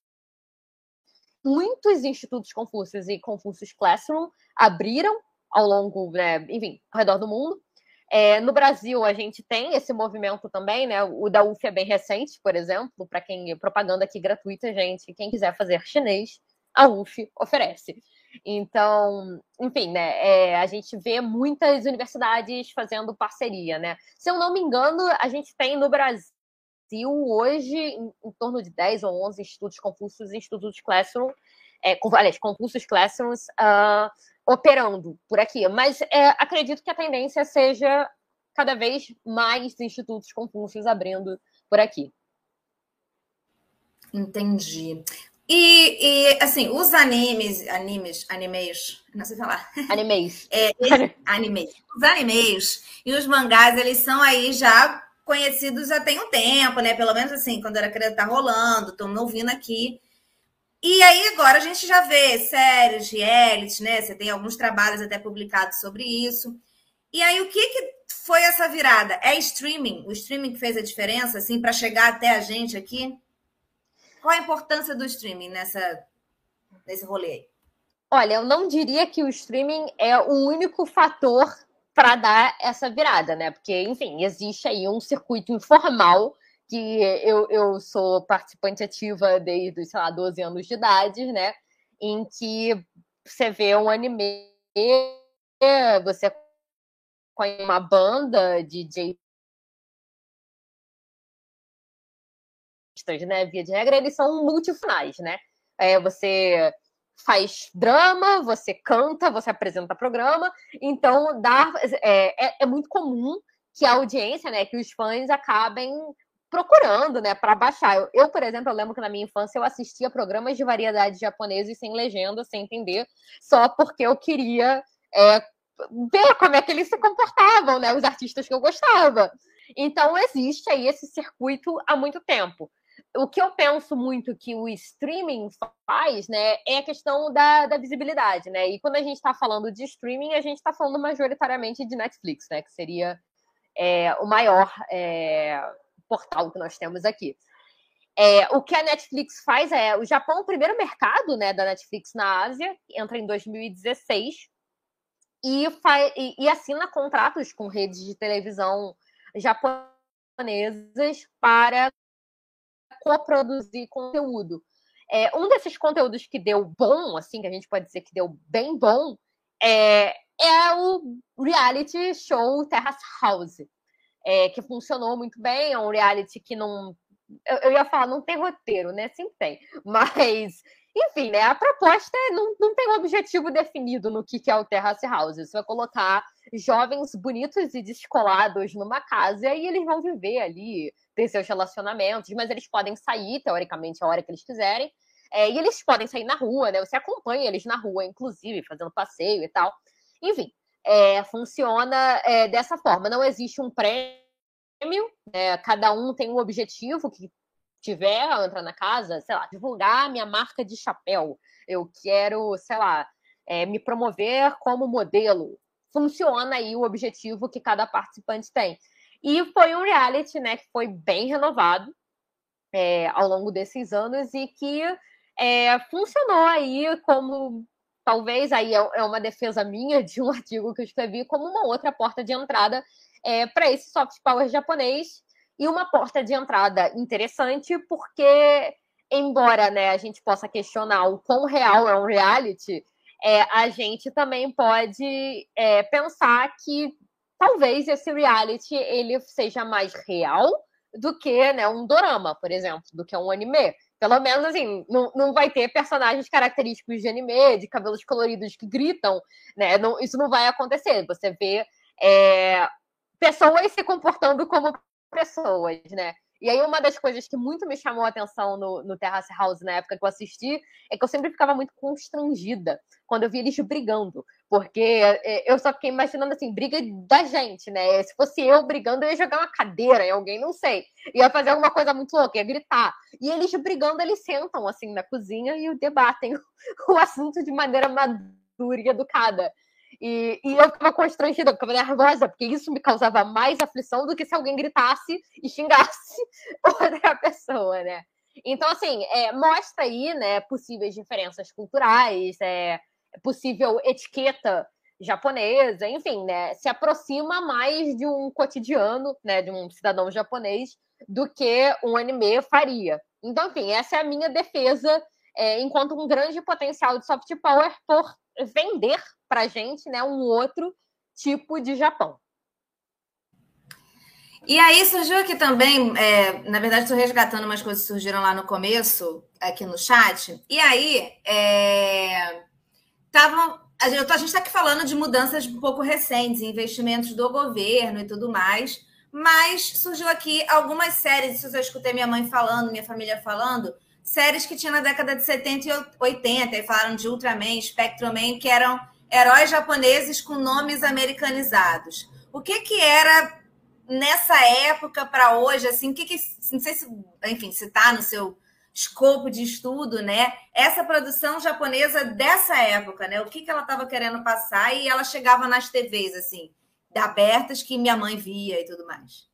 muitos institutos Confúcios e Confúcios Classroom abriram ao longo, né, enfim, ao redor do mundo. É, no Brasil, a gente tem esse movimento também, né? O da UF é bem recente, por exemplo, para quem propaganda aqui gratuita, gente. Quem quiser fazer chinês, a UF oferece. Então, enfim, né? É, a gente vê muitas universidades fazendo parceria, né? Se eu não me engano, a gente tem no Brasil hoje em, em torno de 10 ou 11 institutos Confúcios e institutos Classroom, é, aliás, Confúcios Classrooms, uh, operando por aqui. Mas é, acredito que a tendência seja cada vez mais institutos Confúcios abrindo por aqui. Entendi. E, e, assim, os animes, animes, animes, não sei falar. Animes. É, animes. Os animes e os mangás, eles são aí já conhecidos já tem um tempo, né? Pelo menos assim, quando era criança, tá rolando, estão me ouvindo aqui. E aí agora a gente já vê séries, reality, né? Você tem alguns trabalhos até publicados sobre isso. E aí o que, que foi essa virada? É streaming? O streaming que fez a diferença, assim, para chegar até a gente aqui? Qual a importância do streaming nessa, nesse rolê aí? Olha, eu não diria que o streaming é o único fator para dar essa virada, né? Porque, enfim, existe aí um circuito informal que eu, eu sou participante ativa desde, sei lá, 12 anos de idade, né? Em que você vê um anime, você conhece uma banda de DJ né? Via de regra, eles são multifunais, né? É, você faz drama, você canta, você apresenta programa, então dá, é, é, é muito comum que a audiência, né, que os fãs acabem procurando, né, para baixar. Eu, eu, por exemplo, eu lembro que na minha infância eu assistia programas de variedades japoneses sem legenda, sem entender, só porque eu queria é, ver como é que eles se comportavam, né, os artistas que eu gostava. Então existe aí esse circuito há muito tempo. O que eu penso muito que o streaming faz, né, é a questão da, da visibilidade, né? E quando a gente está falando de streaming, a gente está falando majoritariamente de Netflix, né? Que seria é, o maior é, portal que nós temos aqui. É, o que a Netflix faz é o Japão, o primeiro mercado né, da Netflix na Ásia, entra em 2016 e, faz, e, e assina contratos com redes de televisão japonesas para coproduzir conteúdo. É, um desses conteúdos que deu bom, assim, que a gente pode dizer que deu bem bom, é, é o reality show Terrace House é, que funcionou muito bem, é um reality que não. Eu, eu, ia falar, não tem roteiro, né? Sempre tem. Mas, enfim, né? A proposta é, não, não tem um objetivo definido no que, que é o Terrace House. Você vai colocar jovens bonitos e descolados numa casa e eles vão viver ali, ter seus relacionamentos, mas eles podem sair, teoricamente, a hora que eles quiserem. É, e eles podem sair na rua, né? Você acompanha eles na rua, inclusive, fazendo passeio e tal. Enfim, é, funciona é, dessa forma. Não existe um prêmio, é, cada um tem um objetivo que tiver ao entrar na casa, sei lá, divulgar minha marca de chapéu. Eu quero, sei lá, é, me promover como modelo. Funciona aí o objetivo que cada participante tem. E foi um reality, né, que foi bem renovado é, ao longo desses anos e que é, funcionou aí como talvez aí é, é uma defesa minha de um artigo que eu escrevi como uma outra porta de entrada é, para esse soft power japonês e uma porta de entrada interessante porque embora né, a gente possa questionar o quão real é um reality, é, a gente também pode é, pensar que talvez esse reality ele seja mais real do que né, um dorama, por exemplo, do que um anime. Pelo menos, assim, não, não vai ter personagens característicos de anime, de cabelos coloridos que gritam, né? Não, isso não vai acontecer. Você vê é, pessoas se comportando como pessoas, né? E aí, uma das coisas que muito me chamou a atenção no, no Terrace House na época que eu assisti é que eu sempre ficava muito constrangida quando eu via eles brigando. Porque é, eu só fiquei imaginando assim, briga da gente, né? Se fosse eu brigando, eu ia jogar uma cadeira em alguém, não sei. Ia fazer alguma coisa muito louca, ia gritar. E eles brigando, eles sentam assim na cozinha e debatem o assunto de maneira madura e educada. E, e eu ficava constrangida, ficava nervosa, porque isso me causava mais aflição do que se alguém gritasse e xingasse outra pessoa, né? Então, assim, é, mostra aí, né, possíveis diferenças culturais, é, possível etiqueta japonesa, enfim, né, se aproxima mais de um cotidiano, né, de um cidadão japonês do que um anime faria. Então, enfim, essa é a minha defesa é, enquanto um grande potencial de soft power por vender para gente né, um outro tipo de Japão. E aí surgiu aqui também, é, na verdade, estou resgatando umas coisas que surgiram lá no começo, aqui no chat. E aí, é, tavam, a gente está aqui falando de mudanças um pouco recentes, investimentos do governo e tudo mais, mas surgiu aqui algumas séries, isso eu escutei minha mãe falando, minha família falando, séries que tinha na década de 70 e 80, e falaram de Ultraman, Spectroman, que eram heróis japoneses com nomes americanizados. O que que era nessa época para hoje, assim, que que, não sei se, enfim, se está no seu escopo de estudo, né? Essa produção japonesa dessa época, né? O que que ela estava querendo passar e ela chegava nas TVs, assim, abertas que minha mãe via e tudo mais.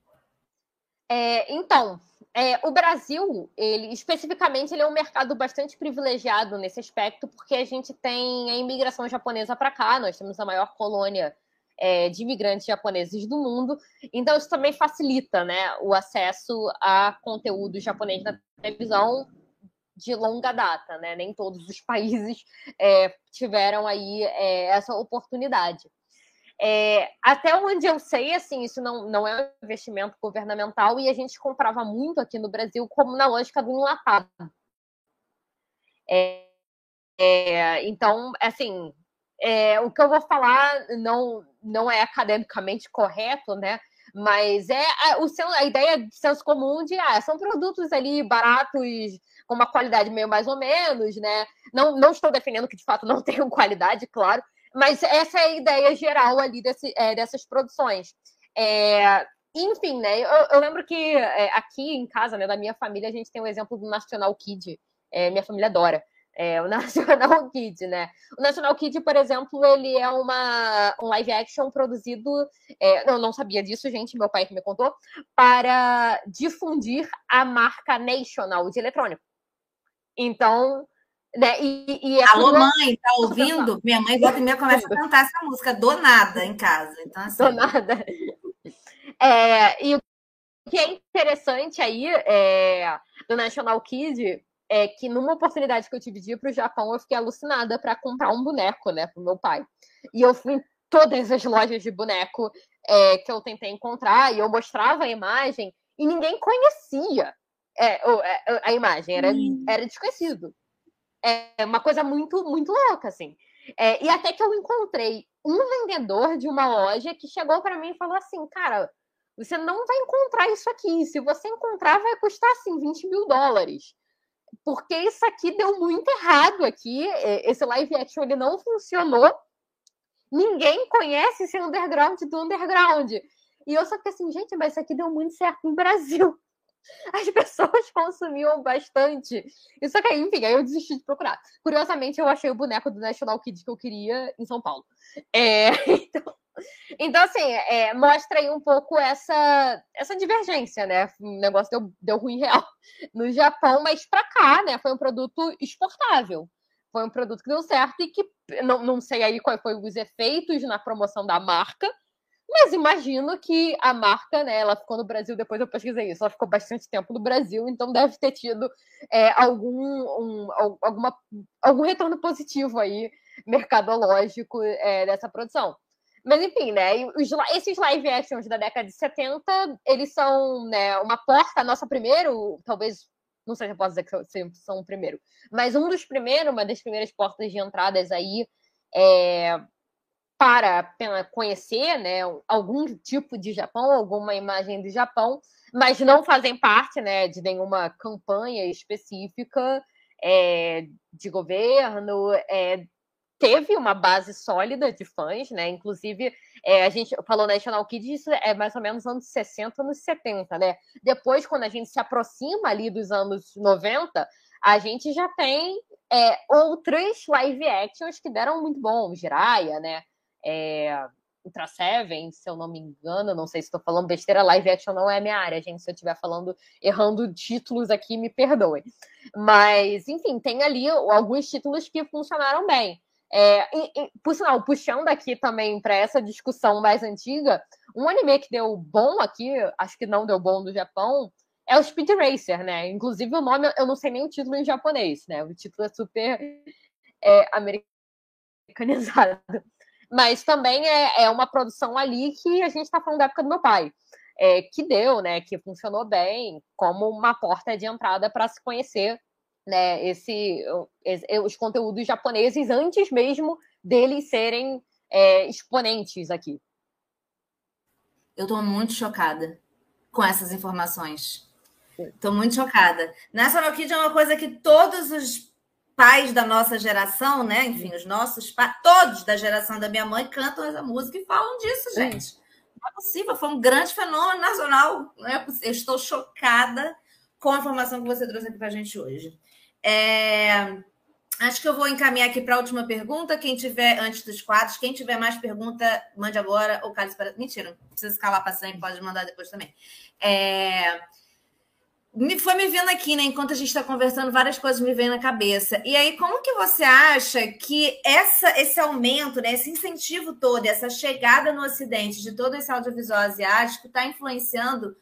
É, então, é, o Brasil, ele especificamente, ele é um mercado bastante privilegiado nesse aspecto, porque a gente tem a imigração japonesa para cá, nós temos a maior colônia é, de imigrantes japoneses do mundo, então isso também facilita né, o acesso a conteúdo japonês na televisão de longa data, né? Nem todos os países é, tiveram aí é, essa oportunidade. É, até onde eu sei, assim, isso não, não é um investimento governamental e a gente comprava muito aqui no Brasil como na lógica do enlatado. É, é, então, assim, é, o que eu vou falar não, não é academicamente correto, né? Mas é a, o seu, a ideia de senso comum de ah, são produtos ali baratos, com uma qualidade meio mais ou menos, né? Não, não estou defendendo que de fato não tenham qualidade, claro, mas essa é a ideia geral ali desse, é, dessas produções. É, enfim, né? Eu, eu lembro que é, aqui em casa, né, da minha família, a gente tem o um exemplo do National Kid. É, minha família adora. É, o National Kid, né? O National Kid, por exemplo, ele é uma, um live action produzido. É, eu não sabia disso, gente, meu pai que me contou, para difundir a marca National de eletrônico. Então, né? E, e é Alô, mãe, tá ouvindo? Minha mãe volta e meia começa a cantar essa música do nada em casa. Então, assim... Do nada. É, e o que é interessante aí é, do National Kid é que numa oportunidade que eu tive de ir para o Japão, eu fiquei alucinada para comprar um boneco, né, para o meu pai. E eu fui em todas as lojas de boneco é, que eu tentei encontrar e eu mostrava a imagem e ninguém conhecia é, é a imagem, era, hum. era desconhecido. É uma coisa muito, muito louca, assim. É, e até que eu encontrei um vendedor de uma loja que chegou para mim e falou assim: Cara, você não vai encontrar isso aqui. Se você encontrar, vai custar assim 20 mil dólares. Porque isso aqui deu muito errado aqui. É, esse live action ele não funcionou. Ninguém conhece esse underground do underground. E eu só fiquei assim, gente, mas isso aqui deu muito certo no Brasil as pessoas consumiam bastante. Isso que, enfim, aí eu desisti de procurar. Curiosamente, eu achei o boneco do National Kid que eu queria em São Paulo. É, então, então, assim, é, mostra aí um pouco essa, essa divergência, né? O negócio deu, deu ruim real no Japão, mas para cá, né? Foi um produto exportável. foi um produto que deu certo e que não, não sei aí quais foram os efeitos na promoção da marca, mas imagino que a marca, né, ela ficou no Brasil, depois eu pesquisei isso, ela ficou bastante tempo no Brasil, então deve ter tido é, algum, um, alguma, algum retorno positivo aí, mercadológico, é, dessa produção. Mas enfim, né, os, esses live actions da década de 70, eles são né, uma porta, a nossa primeiro, talvez, não sei se eu posso dizer que são o primeiro, mas um dos primeiros, uma das primeiras portas de entradas aí é, para conhecer né, algum tipo de Japão, alguma imagem do Japão, mas não fazem parte né, de nenhuma campanha específica é, de governo. É, teve uma base sólida de fãs, né? Inclusive, é, a gente falou National Kids, isso é mais ou menos anos 60, anos 70, né? Depois, quando a gente se aproxima ali dos anos 90, a gente já tem é, outras live actions que deram muito bom, Jiraya, né? É, Ultra Seven, se eu não me engano, não sei se estou falando besteira, live action não é minha área, gente. Se eu estiver falando, errando títulos aqui, me perdoe. Mas, enfim, tem ali alguns títulos que funcionaram bem. É, e, e, por sinal, puxando aqui também para essa discussão mais antiga, um anime que deu bom aqui, acho que não deu bom no Japão, é o Speed Racer, né? Inclusive o nome, eu não sei nem o título em japonês, né? O título é super é, americanizado mas também é, é uma produção ali que a gente está falando da época do meu pai. É, que deu, né, que funcionou bem como uma porta de entrada para se conhecer né, esse, os conteúdos japoneses antes mesmo deles serem é, exponentes aqui. Eu estou muito chocada com essas informações. Estou muito chocada. National Kid é uma coisa que todos os pais da nossa geração, né? Enfim, os nossos pais, todos da geração da minha mãe cantam essa música e falam disso, gente. Não é possível, foi um grande fenômeno nacional. Não é possível. Eu estou chocada com a informação que você trouxe aqui para a gente hoje. É... Acho que eu vou encaminhar aqui para a última pergunta. Quem tiver, antes dos quadros, quem tiver mais pergunta, mande agora ou Carlos para. Mentira, não precisa escalar para sempre, pode mandar depois também. É me foi me vendo aqui, né? Enquanto a gente está conversando, várias coisas me vêm na cabeça. E aí, como que você acha que essa, esse aumento, né, esse incentivo todo, essa chegada no Ocidente de todo esse audiovisual asiático está influenciando,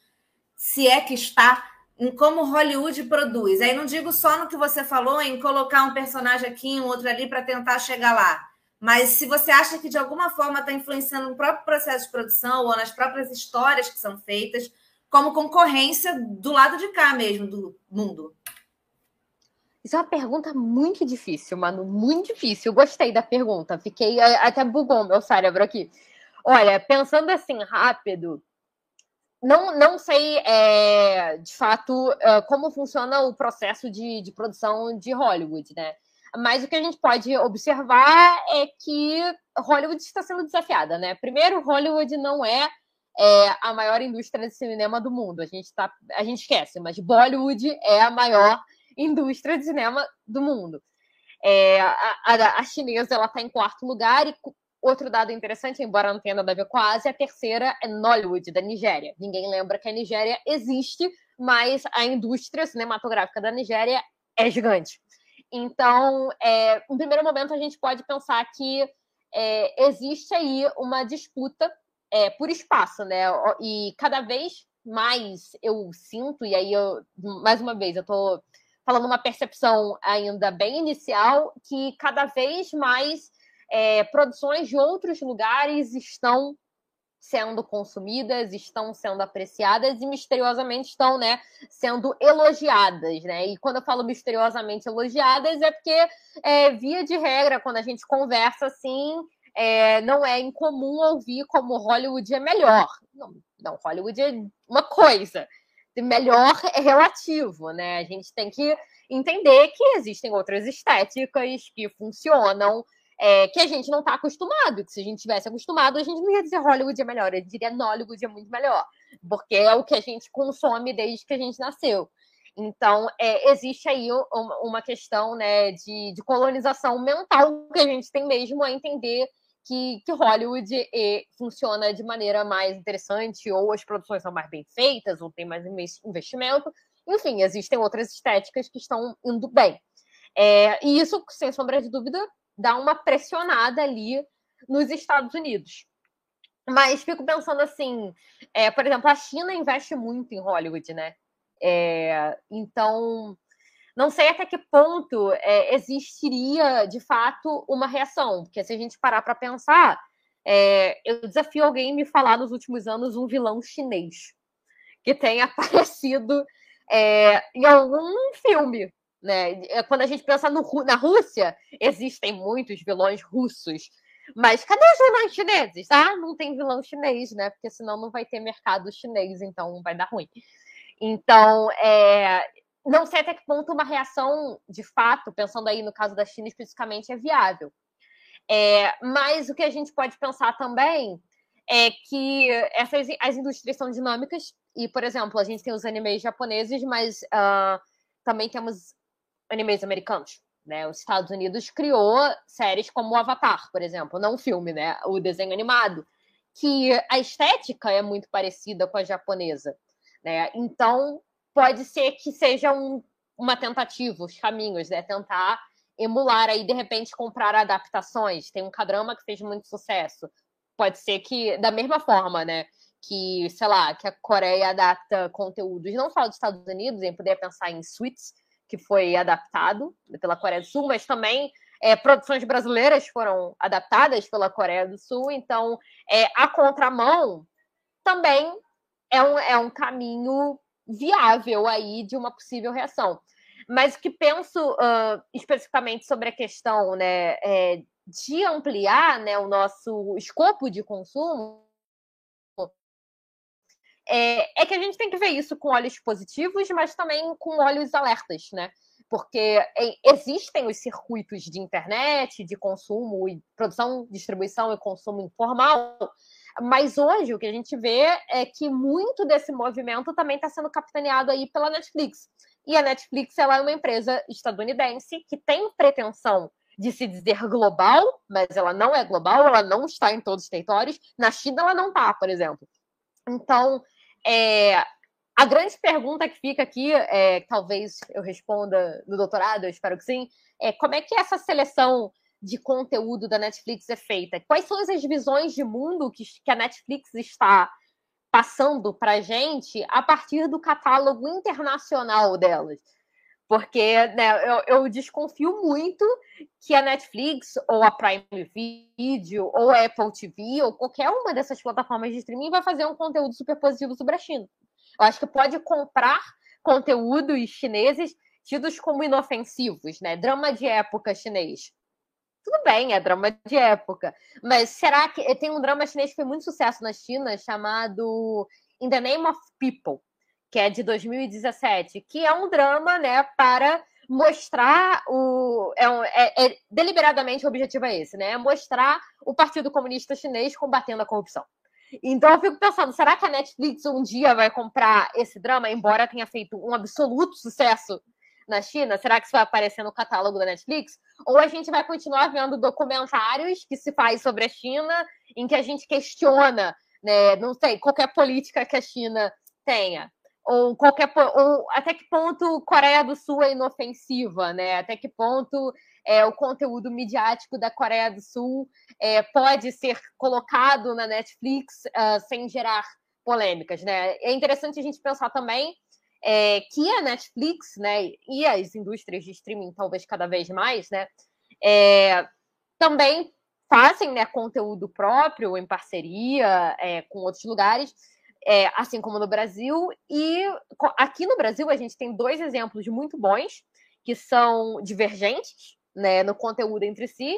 se é que está, em como Hollywood produz? Aí não digo só no que você falou, em colocar um personagem aqui, um outro ali para tentar chegar lá. Mas se você acha que de alguma forma está influenciando no próprio processo de produção ou nas próprias histórias que são feitas, como concorrência do lado de cá mesmo, do mundo? Isso é uma pergunta muito difícil, mano, muito difícil. Eu gostei da pergunta, fiquei até bugou meu cérebro aqui. Olha, pensando assim rápido, não, não sei é, de fato é, como funciona o processo de, de produção de Hollywood, né? Mas o que a gente pode observar é que Hollywood está sendo desafiada, né? Primeiro, Hollywood não é é a maior indústria de cinema do mundo. A gente, tá, a gente esquece, mas Bollywood é a maior indústria de cinema do mundo. É, a, a, a, chinesa ela está em quarto lugar e outro dado interessante, embora não tenha nada a ver com a Ásia, a terceira é Nollywood, da Nigéria. Ninguém lembra que a Nigéria existe, mas a indústria cinematográfica da Nigéria é gigante. Então, é, em primeiro momento, a gente pode pensar que é, existe aí uma disputa é, por espaço, né? E cada vez mais eu sinto, e aí eu, mais uma vez, eu tô falando uma percepção ainda bem inicial, que cada vez mais é, produções de outros lugares estão sendo consumidas, estão sendo apreciadas e misteriosamente estão, né, sendo elogiadas, né? E quando eu falo misteriosamente elogiadas é porque é, via de regra quando a gente conversa assim, é, não é incomum ouvir como Hollywood é melhor. Não, não, Hollywood é uma coisa. Melhor é relativo, né? A gente tem que entender que existem outras estéticas que funcionam, é, que a gente não está acostumado. Que se a gente tivesse acostumado, a gente não ia dizer Hollywood é melhor, gente diria Nollywood é muito melhor, porque é o que a gente consome desde que a gente nasceu. Então, é, existe aí uma questão né, de, de colonização mental que a gente tem mesmo a entender que, que Hollywood e, funciona de maneira mais interessante, ou as produções são mais bem feitas, ou tem mais investimento. Enfim, existem outras estéticas que estão indo bem. É, e isso, sem sombra de dúvida, dá uma pressionada ali nos Estados Unidos. Mas fico pensando assim, é, por exemplo, a China investe muito em Hollywood, né? É, então, não sei até que ponto é, existiria, de fato, uma reação. Porque se a gente parar para pensar, é, eu desafio alguém me falar nos últimos anos um vilão chinês que tenha aparecido é, em algum filme. Né? É, quando a gente pensa no, na Rússia, existem muitos vilões russos mas cadê os vilões chineses? Ah, não tem vilão chinês, né? Porque senão não vai ter mercado chinês, então vai dar ruim. Então, é, não sei até que ponto uma reação, de fato, pensando aí no caso da China especificamente, é viável. É, mas o que a gente pode pensar também é que essas as indústrias são dinâmicas e, por exemplo, a gente tem os animes japoneses, mas uh, também temos animes americanos. Né? Os Estados Unidos criou séries como Avatar, por exemplo, não o filme, né? O desenho animado, que a estética é muito parecida com a japonesa, né? Então pode ser que seja um, uma tentativa, os caminhos, né? Tentar emular aí de repente comprar adaptações. Tem um cadrama que fez muito sucesso. Pode ser que da mesma forma, né? Que, sei lá, que a Coreia adapta conteúdos não só dos Estados Unidos, em poder pensar em Suits, que foi adaptado pela Coreia do Sul, mas também é, produções brasileiras foram adaptadas pela Coreia do Sul, então é, a contramão também é um, é um caminho viável aí de uma possível reação. Mas o que penso uh, especificamente sobre a questão né, é, de ampliar né, o nosso escopo de consumo é, é, que a gente tem que ver isso com olhos positivos, mas também com olhos alertas, né? Porque é, existem os circuitos de internet, de consumo, e produção, distribuição e consumo informal, mas hoje o que a gente vê é que muito desse movimento também está sendo capitaneado aí pela Netflix. E a Netflix ela é uma empresa estadunidense que tem pretensão de se dizer global, mas ela não é global, ela não está em todos os territórios. Na China ela não está, por exemplo. Então, é, a grande pergunta que fica aqui, é, talvez eu responda no doutorado, eu espero que sim, é como é que essa seleção de conteúdo da Netflix é feita? Quais são as visões de mundo que, que a Netflix está passando para gente a partir do catálogo internacional delas? Porque né, eu, eu, desconfio muito que a Netflix, ou a Prime Video, ou a Apple TV, ou qualquer uma dessas plataformas de streaming vai fazer um conteúdo super positivo sobre a China. Eu acho que pode comprar conteúdos chineses tidos como inofensivos, né? Drama de época chinês. Tudo bem, é drama de época. Mas será que. Tem um drama chinês que fez muito sucesso na China chamado In the Name of People que é de 2017, que é um drama, né, para mostrar o. É, um, é, é, deliberadamente o objetivo é esse, né? É mostrar o Partido Comunista Chinês combatendo a corrupção. Então eu fico pensando, será que a Netflix um dia vai comprar esse drama, embora tenha feito um absoluto sucesso na China? Será que isso vai aparecer no catálogo da Netflix? Ou a gente vai continuar vendo documentários que se faz sobre a China, em que a gente questiona, né, não sei, qualquer política que a China tenha? ou qualquer ou até que ponto Coreia do Sul é inofensiva, né? Até que ponto é, o conteúdo midiático da Coreia do Sul é, pode ser colocado na Netflix uh, sem gerar polêmicas, né? É interessante a gente pensar também é, que a Netflix, né, e as indústrias de streaming talvez cada vez mais, né, é, também fazem né, conteúdo próprio em parceria é, com outros lugares é, assim como no Brasil. E aqui no Brasil a gente tem dois exemplos muito bons, que são divergentes né, no conteúdo entre si,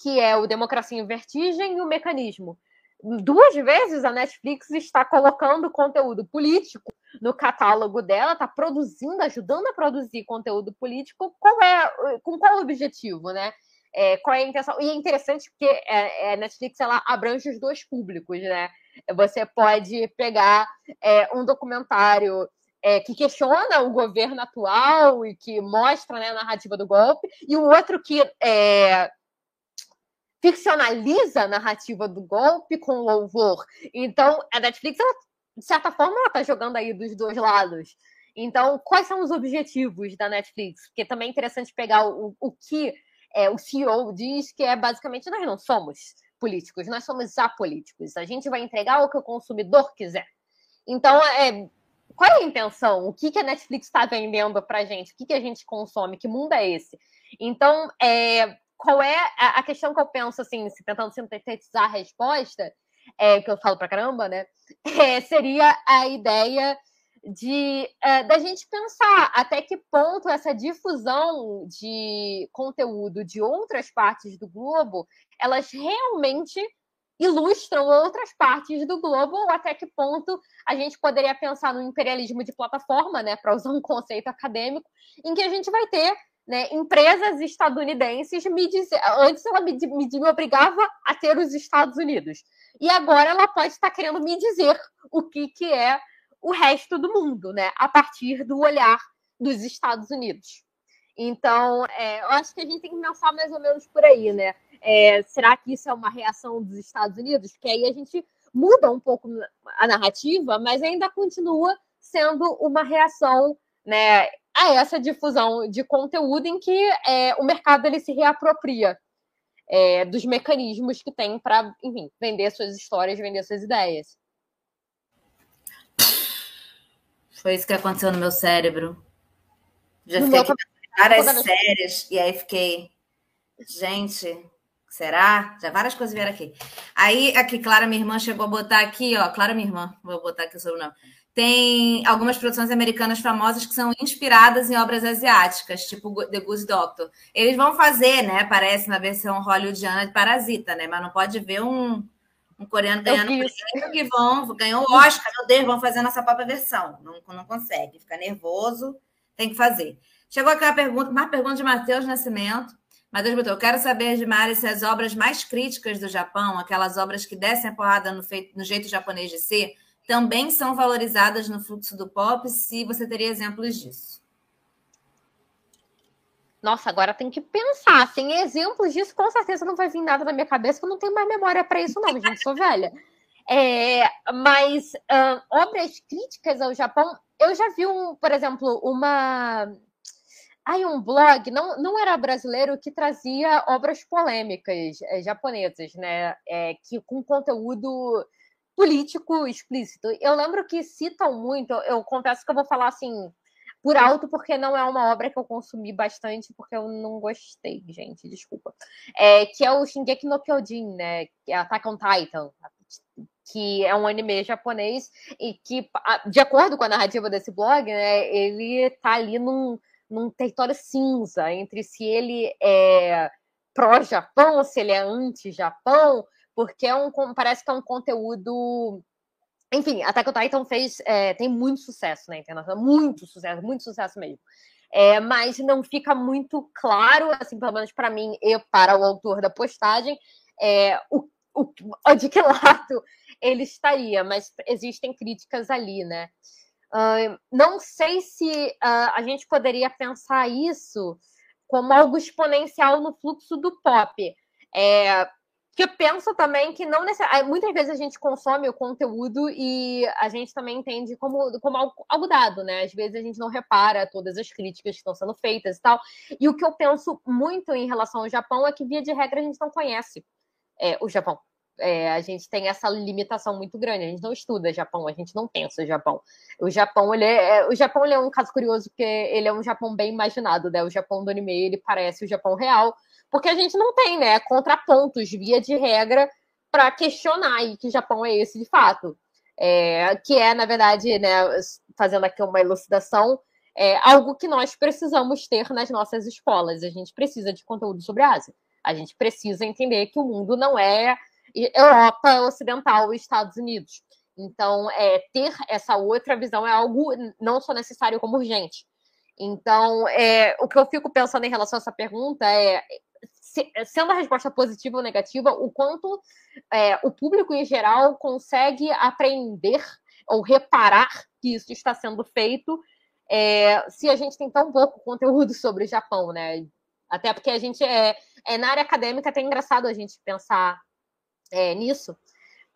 que é o Democracia em Vertigem e o Mecanismo. Duas vezes a Netflix está colocando conteúdo político no catálogo dela, está produzindo, ajudando a produzir conteúdo político. Qual é, com qual objetivo, né? É, qual é a intenção? E é interessante porque a é, é, Netflix ela abrange os dois públicos, né? Você pode pegar é, um documentário é, que questiona o governo atual e que mostra né, a narrativa do golpe, e o outro que é, ficcionaliza a narrativa do golpe com louvor. Então, a Netflix, ela, de certa forma, ela está jogando aí dos dois lados. Então, quais são os objetivos da Netflix? Porque também é interessante pegar o, o que é, o CEO diz, que é basicamente nós não somos políticos, nós somos apolíticos. A gente vai entregar o que o consumidor quiser. Então, é, qual é a intenção? O que, que a Netflix está vendendo para a gente? O que, que a gente consome? Que mundo é esse? Então, é, qual é a, a, questão que eu penso, assim, tentando sintetizar a resposta, é, que eu falo para caramba, né? É, seria a ideia de é, da gente pensar até que ponto essa difusão de conteúdo de outras partes do globo elas realmente ilustram outras partes do globo ou até que ponto a gente poderia pensar no imperialismo de plataforma, né, para usar um conceito acadêmico, em que a gente vai ter né, empresas estadunidenses me dizer, antes ela me, me, me obrigava a ter os Estados Unidos e agora ela pode estar querendo me dizer o que que é o resto do mundo, né? A partir do olhar dos Estados Unidos. Então, é, eu acho que a gente tem que pensar mais ou menos por aí, né? É, será que isso é uma reação dos Estados Unidos? Que aí a gente muda um pouco a narrativa, mas ainda continua sendo uma reação né, a essa difusão de conteúdo em que é, o mercado ele se reapropria é, dos mecanismos que tem para, enfim, vender suas histórias, vender suas ideias. Foi isso que aconteceu no meu cérebro. Já fiquei aqui várias séries e aí fiquei, gente, será? Já várias coisas vieram aqui. Aí, aqui, Clara, minha irmã, chegou a botar aqui, ó, Clara, minha irmã, vou botar aqui o sobrenome. Tem algumas produções americanas famosas que são inspiradas em obras asiáticas, tipo The Good Doctor. Eles vão fazer, né? Parece na versão hollywoodiana de Parasita, né? Mas não pode ver um, um coreano ganhando prêmio que vão, ganhou o Oscar, meu Deus, vão fazer a nossa própria versão. Não, não consegue, fica nervoso, tem que fazer. Chegou aqui uma pergunta, uma pergunta de Matheus Nascimento. Matheus botou, eu quero saber de Mari se as obras mais críticas do Japão, aquelas obras que descem a porrada no, feito, no jeito japonês de ser, também são valorizadas no fluxo do pop, se você teria exemplos disso. Nossa, agora tem que pensar. Sem exemplos disso, com certeza não vai vir nada na minha cabeça, que eu não tenho mais memória para isso, não, gente. Sou velha. É, mas obras críticas ao Japão, eu já vi um, por exemplo, uma. Ai, um blog, não, não era brasileiro, que trazia obras polêmicas é, japonesas, né? É, que, com conteúdo político explícito. Eu lembro que citam muito, eu confesso que eu vou falar assim, por alto, porque não é uma obra que eu consumi bastante, porque eu não gostei, gente, desculpa. É, que é o Shingeki no Kyojin, né? Que é Attack on Titan, que é um anime japonês e que, de acordo com a narrativa desse blog, né, ele tá ali num, num território cinza entre se ele é pró-Japão, se ele é anti-Japão, porque é um, parece que é um conteúdo enfim, Attack on Titan fez, é, tem muito sucesso na internet, muito sucesso, muito sucesso mesmo. É, mas não fica muito claro, assim, pelo menos para mim e para o autor da postagem, é, o, o, de que lado ele estaria, mas existem críticas ali, né? Uh, não sei se uh, a gente poderia pensar isso como algo exponencial no fluxo do pop. É, que penso também que não necessariamente. Muitas vezes a gente consome o conteúdo e a gente também entende como, como algo, algo, dado, né? Às vezes a gente não repara todas as críticas que estão sendo feitas e tal. E o que eu penso muito em relação ao Japão é que, via de regra, a gente não conhece é, o Japão. É, a gente tem essa limitação muito grande. A gente não estuda Japão, a gente não pensa Japão. O Japão, ele é, é o Japão ele é um caso curioso porque ele é um Japão bem imaginado, né? O Japão do anime ele parece o Japão real, porque a gente não tem, né, contrapontos via de regra para questionar aí que Japão é esse de fato. É, que é, na verdade, né, fazendo aqui uma elucidação, é algo que nós precisamos ter nas nossas escolas. A gente precisa de conteúdo sobre a Ásia. A gente precisa entender que o mundo não é Europa Ocidental e Estados Unidos. Então, é, ter essa outra visão é algo não só necessário como urgente. Então, é, o que eu fico pensando em relação a essa pergunta é sendo a resposta positiva ou negativa, o quanto é, o público em geral consegue aprender ou reparar que isso está sendo feito é, se a gente tem tão pouco conteúdo sobre o Japão, né? Até porque a gente é, é na área acadêmica é até engraçado a gente pensar é, nisso,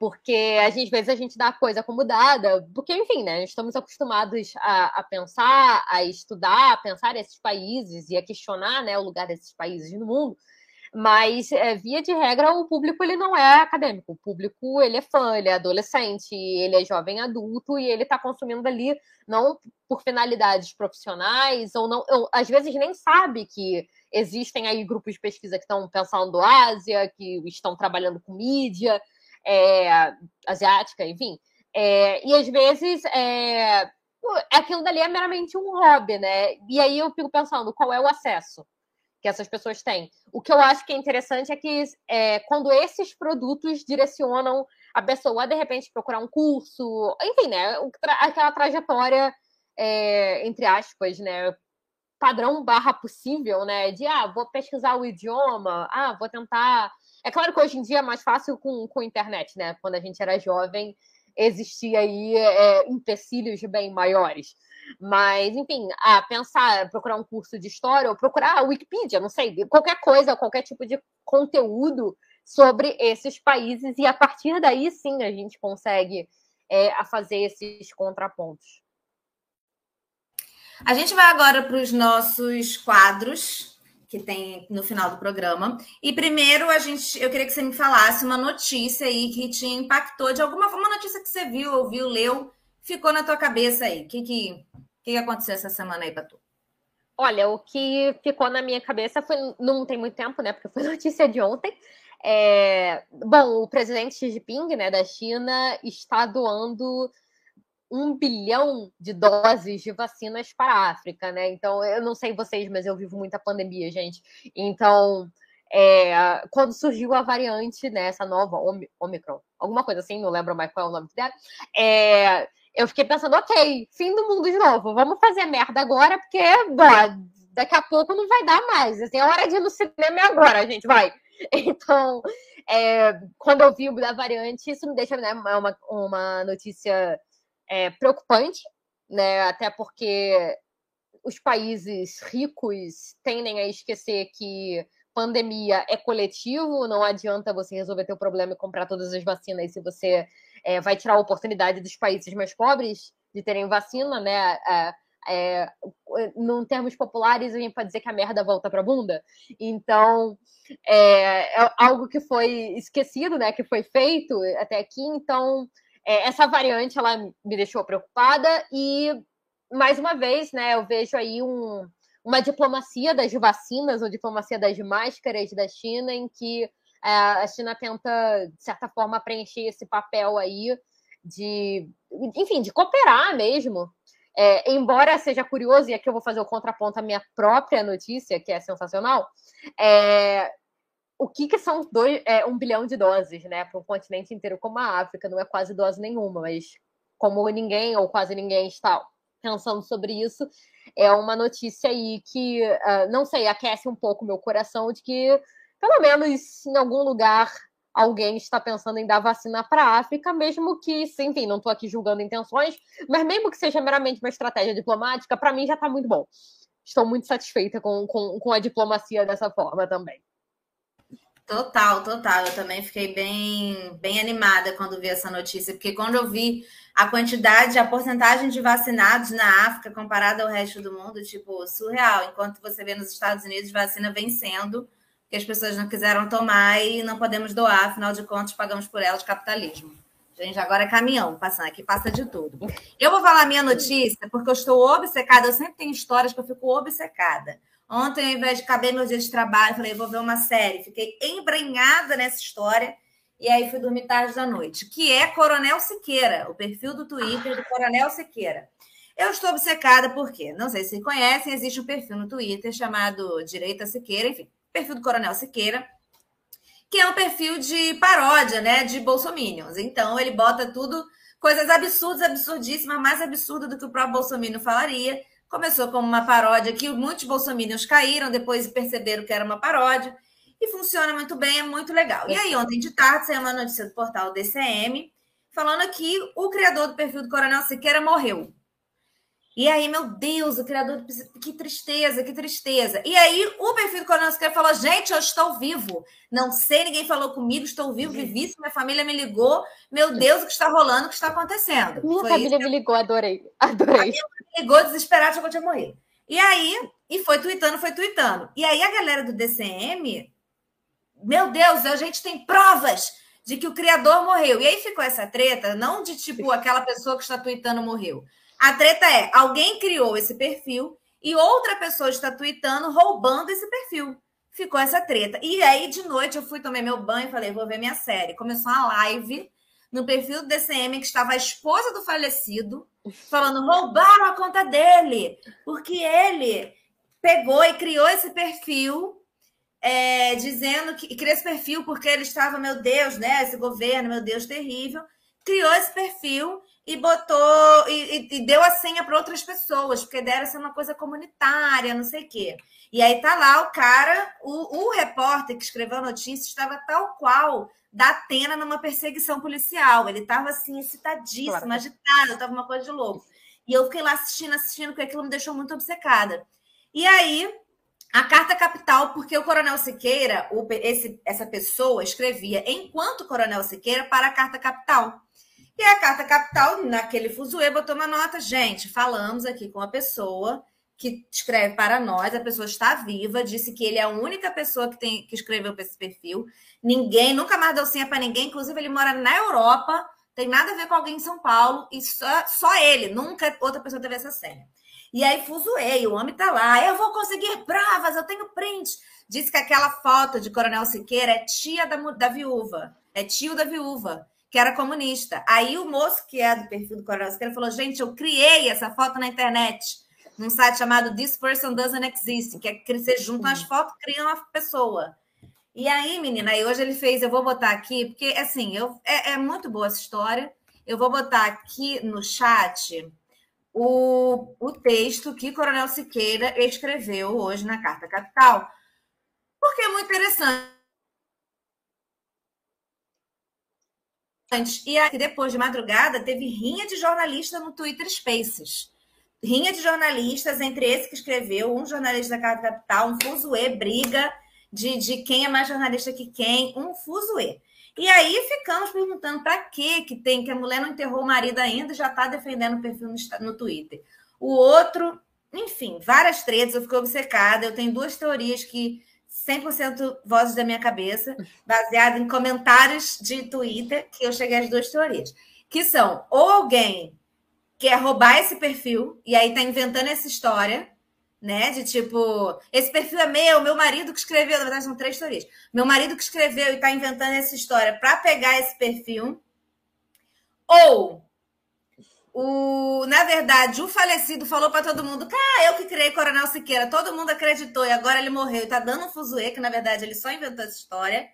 porque às vezes a gente dá a coisa como dada, porque, enfim, né, estamos acostumados a, a, pensar, a estudar, a pensar esses países e a questionar né, o lugar desses países no mundo, mas, é, via de regra, o público ele não é acadêmico. O público ele é fã, ele é adolescente, ele é jovem adulto e ele está consumindo ali não por finalidades profissionais ou não, ou, às vezes nem sabe que existem aí grupos de pesquisa que estão pensando Ásia, que estão trabalhando com mídia é, asiática, enfim. É, e às vezes é, aquilo dali é meramente um hobby, né? E aí eu fico pensando, qual é o acesso? que essas pessoas têm. O que eu acho que é interessante é que é, quando esses produtos direcionam a pessoa de repente, procurar um curso, enfim, né? Aquela trajetória, é, entre aspas, né? Padrão barra possível, né? De, ah, vou pesquisar o idioma, ah, vou tentar. É claro que hoje em dia é mais fácil com, com internet, né? Quando a gente era jovem, existia aí é, empecilhos bem maiores. Mas, enfim, a pensar, procurar um curso de história ou procurar a Wikipedia, não sei, qualquer coisa, qualquer tipo de conteúdo sobre esses países, e a partir daí sim a gente consegue é, a fazer esses contrapontos. A gente vai agora para os nossos quadros que tem no final do programa. E primeiro a gente, eu queria que você me falasse uma notícia aí que te impactou de alguma forma, uma notícia que você viu, ouviu, leu, ficou na tua cabeça aí. O que, que que aconteceu essa semana aí para tu? Olha, o que ficou na minha cabeça foi. Não tem muito tempo, né? Porque foi notícia de ontem. É, bom, o presidente Xi Jinping, né, da China, está doando um bilhão de doses de vacinas para a África, né? Então, eu não sei vocês, mas eu vivo muita pandemia, gente. Então, é, quando surgiu a variante, né, essa nova Omicron, alguma coisa assim, não lembro mais qual é o nome dela, é, eu fiquei pensando, ok, fim do mundo de novo, vamos fazer merda agora, porque daqui a pouco não vai dar mais. Assim, a hora de ir no cinema é agora, gente, vai. Então, é, quando eu vi da variante, isso me deixa né, uma, uma notícia é, preocupante, né? Até porque os países ricos tendem a esquecer que pandemia é coletivo, não adianta você resolver teu problema e comprar todas as vacinas se você é, vai tirar a oportunidade dos países mais pobres de terem vacina, né? É, é, num termos populares, a gente pode dizer que a merda volta pra bunda. Então, é, é algo que foi esquecido, né? Que foi feito até aqui. Então, é, essa variante, ela me deixou preocupada. E, mais uma vez, né? Eu vejo aí um, uma diplomacia das vacinas, ou diplomacia das máscaras da China, em que é, a China tenta, de certa forma, preencher esse papel aí de, enfim, de cooperar mesmo. É, embora seja curioso, e aqui eu vou fazer o contraponto à minha própria notícia, que é sensacional, é, o que, que são dois, é, um bilhão de doses, né, para um continente inteiro como a África, não é quase dose nenhuma, mas como ninguém ou quase ninguém está pensando sobre isso, é uma notícia aí que, uh, não sei, aquece um pouco meu coração de que pelo menos em algum lugar alguém está pensando em dar vacina para a África, mesmo que, enfim, não estou aqui julgando intenções, mas mesmo que seja meramente uma estratégia diplomática, para mim já está muito bom. Estou muito satisfeita com, com, com a diplomacia dessa forma também. Total, total. Eu também fiquei bem, bem animada quando vi essa notícia, porque quando eu vi a quantidade, a porcentagem de vacinados na África comparada ao resto do mundo, tipo, surreal. Enquanto você vê nos Estados Unidos vacina vencendo, que as pessoas não quiseram tomar e não podemos doar, afinal de contas, pagamos por elas capitalismo. Gente, agora é caminhão passando aqui, passa de tudo. Eu vou falar minha notícia porque eu estou obcecada. Eu sempre tenho histórias que eu fico obcecada. Ontem, ao invés de caber meu dia de trabalho, falei, vou ver uma série. Fiquei embrenhada nessa história e aí fui dormir tarde da noite, que é Coronel Siqueira, o perfil do Twitter do Coronel Siqueira. Eu estou obcecada porque, não sei se conhecem, existe um perfil no Twitter chamado Direita Siqueira, enfim, perfil do Coronel Siqueira, que é um perfil de paródia, né, de bolsominions. Então, ele bota tudo, coisas absurdas, absurdíssimas, mais absurdas do que o próprio Bolsonaro falaria. Começou como uma paródia que muitos bolsominions caíram, depois perceberam que era uma paródia, e funciona muito bem, é muito legal. E aí, ontem de tarde, saiu uma notícia do portal DCM, falando que o criador do perfil do Coronel Siqueira morreu. E aí, meu Deus, o criador do que tristeza, que tristeza. E aí, o perfil do Coronel Siqueira falou: gente, eu estou vivo. Não sei, ninguém falou comigo, estou vivo, vivi, minha família me ligou. Meu Deus, o que está rolando, o que está acontecendo? Minha foi família isso. me ligou, adorei. Adorei. A minha ligou que eu tinha morrido. E aí, e foi tweetando, foi tweetando. E aí, a galera do DCM, meu Deus, a gente tem provas de que o criador morreu. E aí ficou essa treta, não de tipo aquela pessoa que está tweetando morreu a treta é: alguém criou esse perfil e outra pessoa está tweetando roubando esse perfil. Ficou essa treta. E aí, de noite, eu fui tomar meu banho e falei: vou ver minha série. Começou uma live no perfil do DCM que estava a esposa do falecido falando: roubaram a conta dele, porque ele pegou e criou esse perfil. É, dizendo que criou esse perfil porque ele estava, meu Deus, né? Esse governo, meu Deus, terrível. Criou esse perfil e botou e, e deu a senha para outras pessoas, porque dera ser uma coisa comunitária, não sei o quê. E aí tá lá o cara, o, o repórter que escreveu a notícia estava tal qual da Atena numa perseguição policial. Ele estava assim, excitadíssimo, claro. agitado, estava uma coisa de louco. E eu fiquei lá assistindo, assistindo, porque aquilo me deixou muito obcecada. E aí, a carta capital, porque o Coronel Siqueira, o, esse, essa pessoa, escrevia enquanto Coronel Siqueira para a carta capital. E a Carta Capital, naquele fuzuê, botou uma nota. Gente, falamos aqui com a pessoa que escreve para nós, a pessoa está viva, disse que ele é a única pessoa que, tem, que escreveu para esse perfil. Ninguém, nunca mais deu senha para ninguém, inclusive ele mora na Europa, tem nada a ver com alguém em São Paulo, e só, só ele, nunca outra pessoa teve essa senha. E aí fuzuei, o homem tá lá, eu vou conseguir provas, eu tenho print. Disse que aquela foto de Coronel Siqueira é tia da, da viúva, é tio da viúva que era comunista. Aí o moço, que é do perfil do Coronel Siqueira, falou: gente, eu criei essa foto na internet, num site chamado This Person Doesn't Exist, que é que você junta as fotos, cria uma pessoa. E aí, menina, aí hoje ele fez, eu vou botar aqui, porque assim, eu, é, é muito boa essa história. Eu vou botar aqui no chat o, o texto que Coronel Siqueira escreveu hoje na Carta Capital, porque é muito interessante E aí, depois de madrugada, teve rinha de jornalista no Twitter Spaces. Rinha de jornalistas, entre esse que escreveu, um jornalista da Casa Capital, um fuzuê, briga de, de quem é mais jornalista que quem, um fuzuê. E aí ficamos perguntando para que que tem, que a mulher não enterrou o marido ainda já está defendendo o perfil no, no Twitter. O outro, enfim, várias tretas, eu fiquei obcecada. Eu tenho duas teorias que 100% vozes da minha cabeça, baseado em comentários de Twitter, que eu cheguei às duas teorias. Que são, ou alguém quer roubar esse perfil, e aí tá inventando essa história, né? De tipo, esse perfil é meu, meu marido que escreveu, na verdade são três teorias. Meu marido que escreveu e tá inventando essa história para pegar esse perfil. Ou o, na verdade, o falecido falou para todo mundo: cara, eu que criei Coronel Siqueira. Todo mundo acreditou e agora ele morreu e tá dando um fuzuê, que na verdade ele só inventou essa história.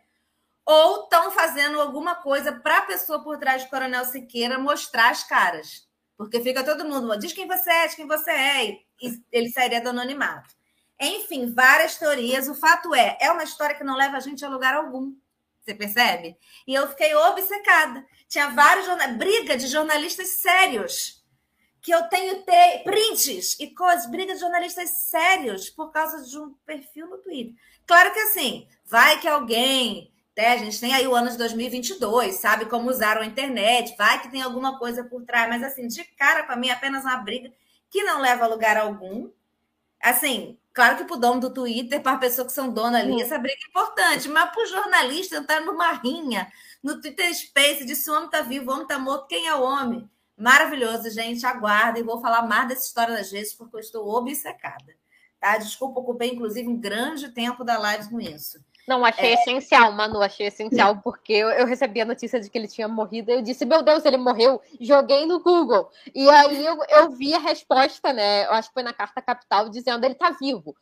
Ou estão fazendo alguma coisa para a pessoa por trás de Coronel Siqueira mostrar as caras. Porque fica todo mundo, diz quem você é, diz quem você é, e ele sairia do anonimato. Enfim, várias teorias. O fato é, é uma história que não leva a gente a lugar algum. Você percebe? E eu fiquei obcecada. Tinha vários briga de jornalistas sérios. Que eu tenho ter prints e coisas, briga de jornalistas sérios por causa de um perfil no Twitter. Claro que assim, vai que alguém, né, a gente tem aí o ano de 2022, sabe como usaram a internet, vai que tem alguma coisa por trás, mas assim, de cara para mim é apenas uma briga que não leva a lugar algum. Assim, claro que para o dono do Twitter, para a pessoa que são dona ali, essa briga é importante, mas para o jornalista entrar numa rinha no Twitter Space, disse o homem está vivo, o homem está morto, quem é o homem? Maravilhoso, gente. Aguardem. Vou falar mais dessa história das vezes, porque eu estou obcecada. Tá? Desculpa, ocupei, inclusive, um grande tempo da live com isso. Não, achei é... essencial, Manu, achei essencial, porque eu, eu, recebi a notícia de que ele tinha morrido, e eu disse, meu Deus, ele morreu, joguei no Google. E aí eu, eu vi a resposta, né? Eu acho que foi na Carta Capital, dizendo ele tá vivo.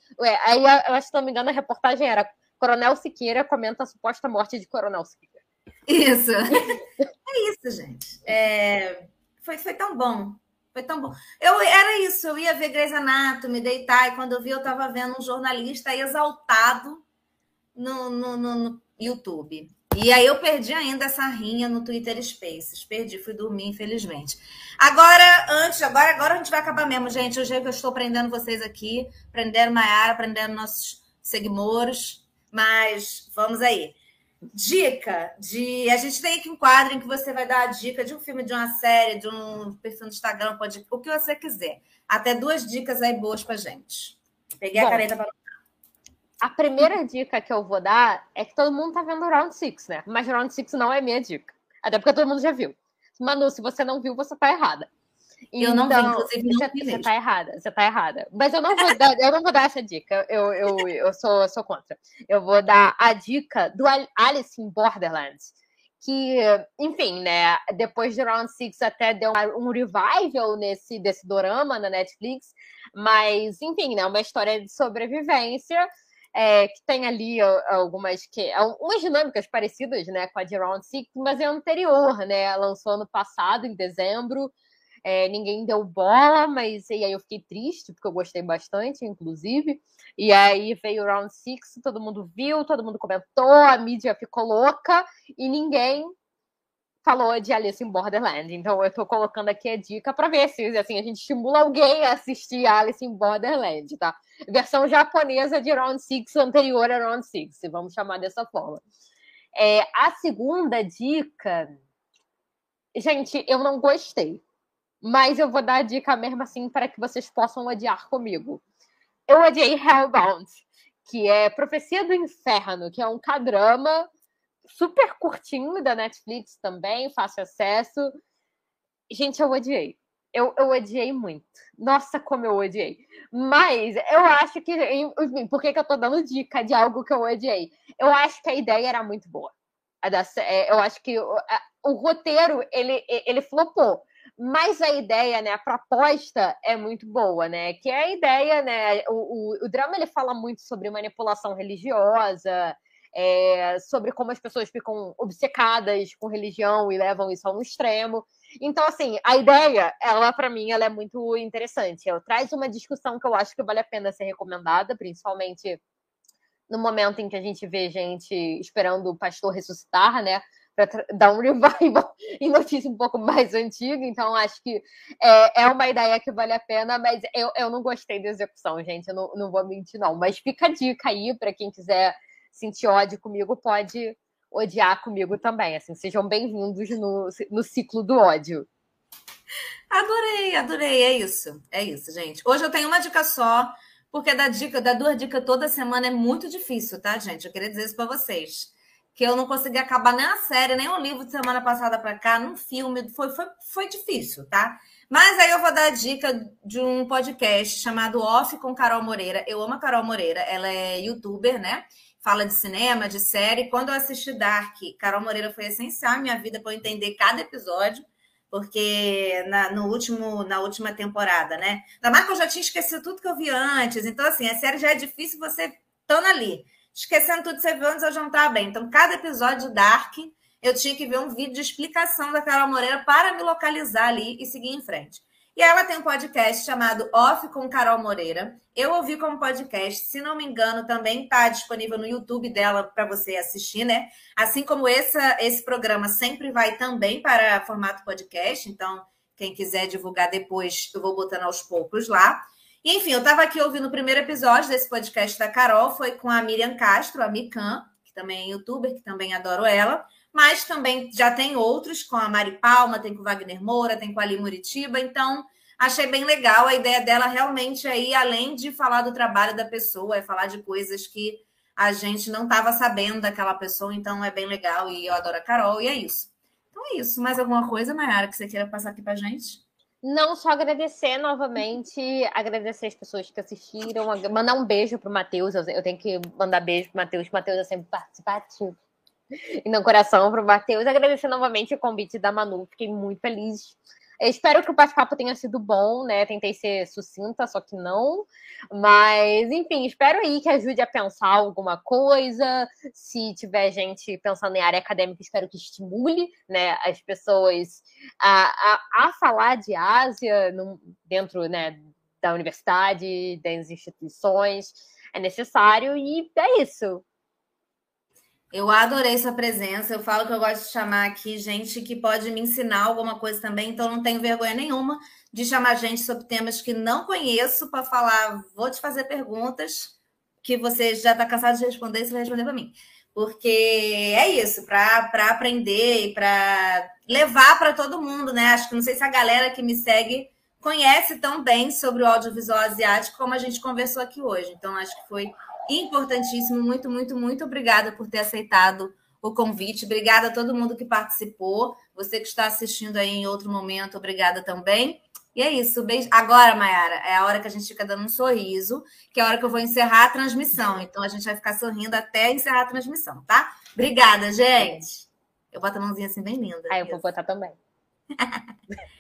Aí, eu acho, se não me engano, a reportagem era Coronel Siqueira comenta a suposta morte de Coronel Siqueira. Isso. é isso, gente. É... Foi, foi tão bom. Foi tão bom. Eu, era isso, eu ia ver Grey's Anatomy, deitar, e quando eu vi, eu estava vendo um jornalista exaltado no, no, no, no YouTube. E aí eu perdi ainda essa rinha no Twitter Spaces. Perdi, fui dormir, infelizmente. Agora, antes, agora, agora a gente vai acabar mesmo, gente. Hoje é que eu estou prendendo vocês aqui, prendendo Maiara, prendendo nossos seguidores. Mas vamos aí. Dica de. A gente tem aqui um quadro em que você vai dar a dica de um filme, de uma série, de um perfil no Instagram, pode, o que você quiser. Até duas dicas aí boas pra gente. Peguei Bom, a caneta para a primeira dica que eu vou dar é que todo mundo tá vendo Round Six, né? Mas Round Six não é minha dica. Até porque todo mundo já viu. Manu, se você não viu, você tá errada. Eu então, não vi, então, inclusive, não você, você tá errada, você tá errada. Mas eu não vou dar, eu não vou dar essa dica. Eu, eu, eu sou, eu sou contra. Eu vou dar a dica do Alice in Borderlands. Que, enfim, né? Depois de Round Six até deu um revival nesse desse dorama na Netflix. Mas, enfim, né? Uma história de sobrevivência é, que tem ali algumas que algumas dinâmicas parecidas né, com a de Round Six, mas é anterior, né? Lançou ano passado, em dezembro. É, ninguém deu bola, mas e aí eu fiquei triste, porque eu gostei bastante, inclusive. E aí veio o Round Six, todo mundo viu, todo mundo comentou, a mídia ficou louca e ninguém falou de Alice in Borderland. Então eu tô colocando aqui a dica para ver se assim, a gente estimula alguém a assistir Alice in Borderland, tá? Versão japonesa de Round Six anterior a Round Six, vamos chamar dessa forma. É, a segunda dica. Gente, eu não gostei. Mas eu vou dar a dica mesmo assim para que vocês possam odiar comigo. Eu odiei Hellbound, que é Profecia do Inferno, que é um cadrama super curtinho da Netflix também, fácil acesso. Gente, eu odiei. Eu, eu odiei muito. Nossa, como eu odiei. Mas eu acho que. Enfim, por que, que eu tô dando dica de algo que eu odiei? Eu acho que a ideia era muito boa. É, eu acho que o, o roteiro ele, ele flopou. Mas a ideia, né, a proposta é muito boa, né? Que é a ideia, né? O, o, o drama ele fala muito sobre manipulação religiosa, é, sobre como as pessoas ficam obcecadas com religião e levam isso a um extremo. Então, assim, a ideia, ela, para mim, ela é muito interessante. Ela traz uma discussão que eu acho que vale a pena ser recomendada, principalmente no momento em que a gente vê gente esperando o pastor ressuscitar, né? Para dar um revival em notícia um pouco mais antiga. Então, acho que é, é uma ideia que vale a pena, mas eu, eu não gostei da execução, gente. Eu não, não vou mentir, não. Mas fica a dica aí para quem quiser sentir ódio comigo pode odiar comigo também. Assim, sejam bem-vindos no, no ciclo do ódio. Adorei, adorei. É isso. É isso, gente. Hoje eu tenho uma dica só, porque dar dica, dar duas dicas toda semana é muito difícil, tá, gente? Eu queria dizer isso para vocês. Que eu não consegui acabar nem a série, nem o livro de semana passada para cá, num filme. Foi, foi, foi difícil, tá? Mas aí eu vou dar a dica de um podcast chamado Off com Carol Moreira. Eu amo a Carol Moreira, ela é youtuber, né? Fala de cinema, de série. Quando eu assisti Dark, Carol Moreira foi essencial na minha vida para eu entender cada episódio, porque na, no último, na última temporada, né? Na marca eu já tinha esquecido tudo que eu vi antes. Então, assim, a série já é difícil você estando ali. Esquecendo tudo que você viu antes, eu já não estava bem. Então, cada episódio de Dark, eu tinha que ver um vídeo de explicação da Carol Moreira para me localizar ali e seguir em frente. E ela tem um podcast chamado Off com Carol Moreira. Eu ouvi como podcast, se não me engano, também está disponível no YouTube dela para você assistir, né? Assim como essa, esse programa sempre vai também para formato podcast, então quem quiser divulgar depois, eu vou botando aos poucos lá. enfim, eu estava aqui ouvindo o primeiro episódio desse podcast da Carol, foi com a Miriam Castro, a Mikan, que também é youtuber, que também adoro ela mas também já tem outros com a Mari Palma, tem com o Wagner Moura, tem com a Ali Muritiba, então achei bem legal a ideia dela realmente aí, além de falar do trabalho da pessoa, é falar de coisas que a gente não estava sabendo daquela pessoa, então é bem legal e eu adoro a Carol, e é isso. Então é isso. Mais alguma coisa, Mayara, que você queira passar aqui pra gente? Não, só agradecer novamente, agradecer as pessoas que assistiram, mandar um beijo pro Matheus. Eu tenho que mandar beijo pro Matheus, Matheus é sempre participativo e no coração para o Matheus. Agradecer novamente o convite da Manu, fiquei muito feliz. Espero que o bate-papo tenha sido bom, né? Tentei ser sucinta, só que não. Mas, enfim, espero aí que ajude a pensar alguma coisa. Se tiver gente pensando em área acadêmica, espero que estimule né, as pessoas a, a, a falar de Ásia no, dentro né, da universidade, das instituições. É necessário e é isso. Eu adorei sua presença. Eu falo que eu gosto de chamar aqui gente que pode me ensinar alguma coisa também, então não tenho vergonha nenhuma de chamar gente sobre temas que não conheço para falar. Vou te fazer perguntas que você já está cansado de responder, você vai responder para mim. Porque é isso, para aprender e para levar para todo mundo, né? Acho que não sei se a galera que me segue conhece tão bem sobre o audiovisual asiático como a gente conversou aqui hoje. Então, acho que foi importantíssimo. Muito, muito, muito obrigada por ter aceitado o convite. Obrigada a todo mundo que participou. Você que está assistindo aí em outro momento, obrigada também. E é isso. Beijo. Agora, Mayara, é a hora que a gente fica dando um sorriso, que é a hora que eu vou encerrar a transmissão. Então, a gente vai ficar sorrindo até encerrar a transmissão, tá? Obrigada, gente. Eu boto a mãozinha assim bem linda. Ah, eu vou botar também.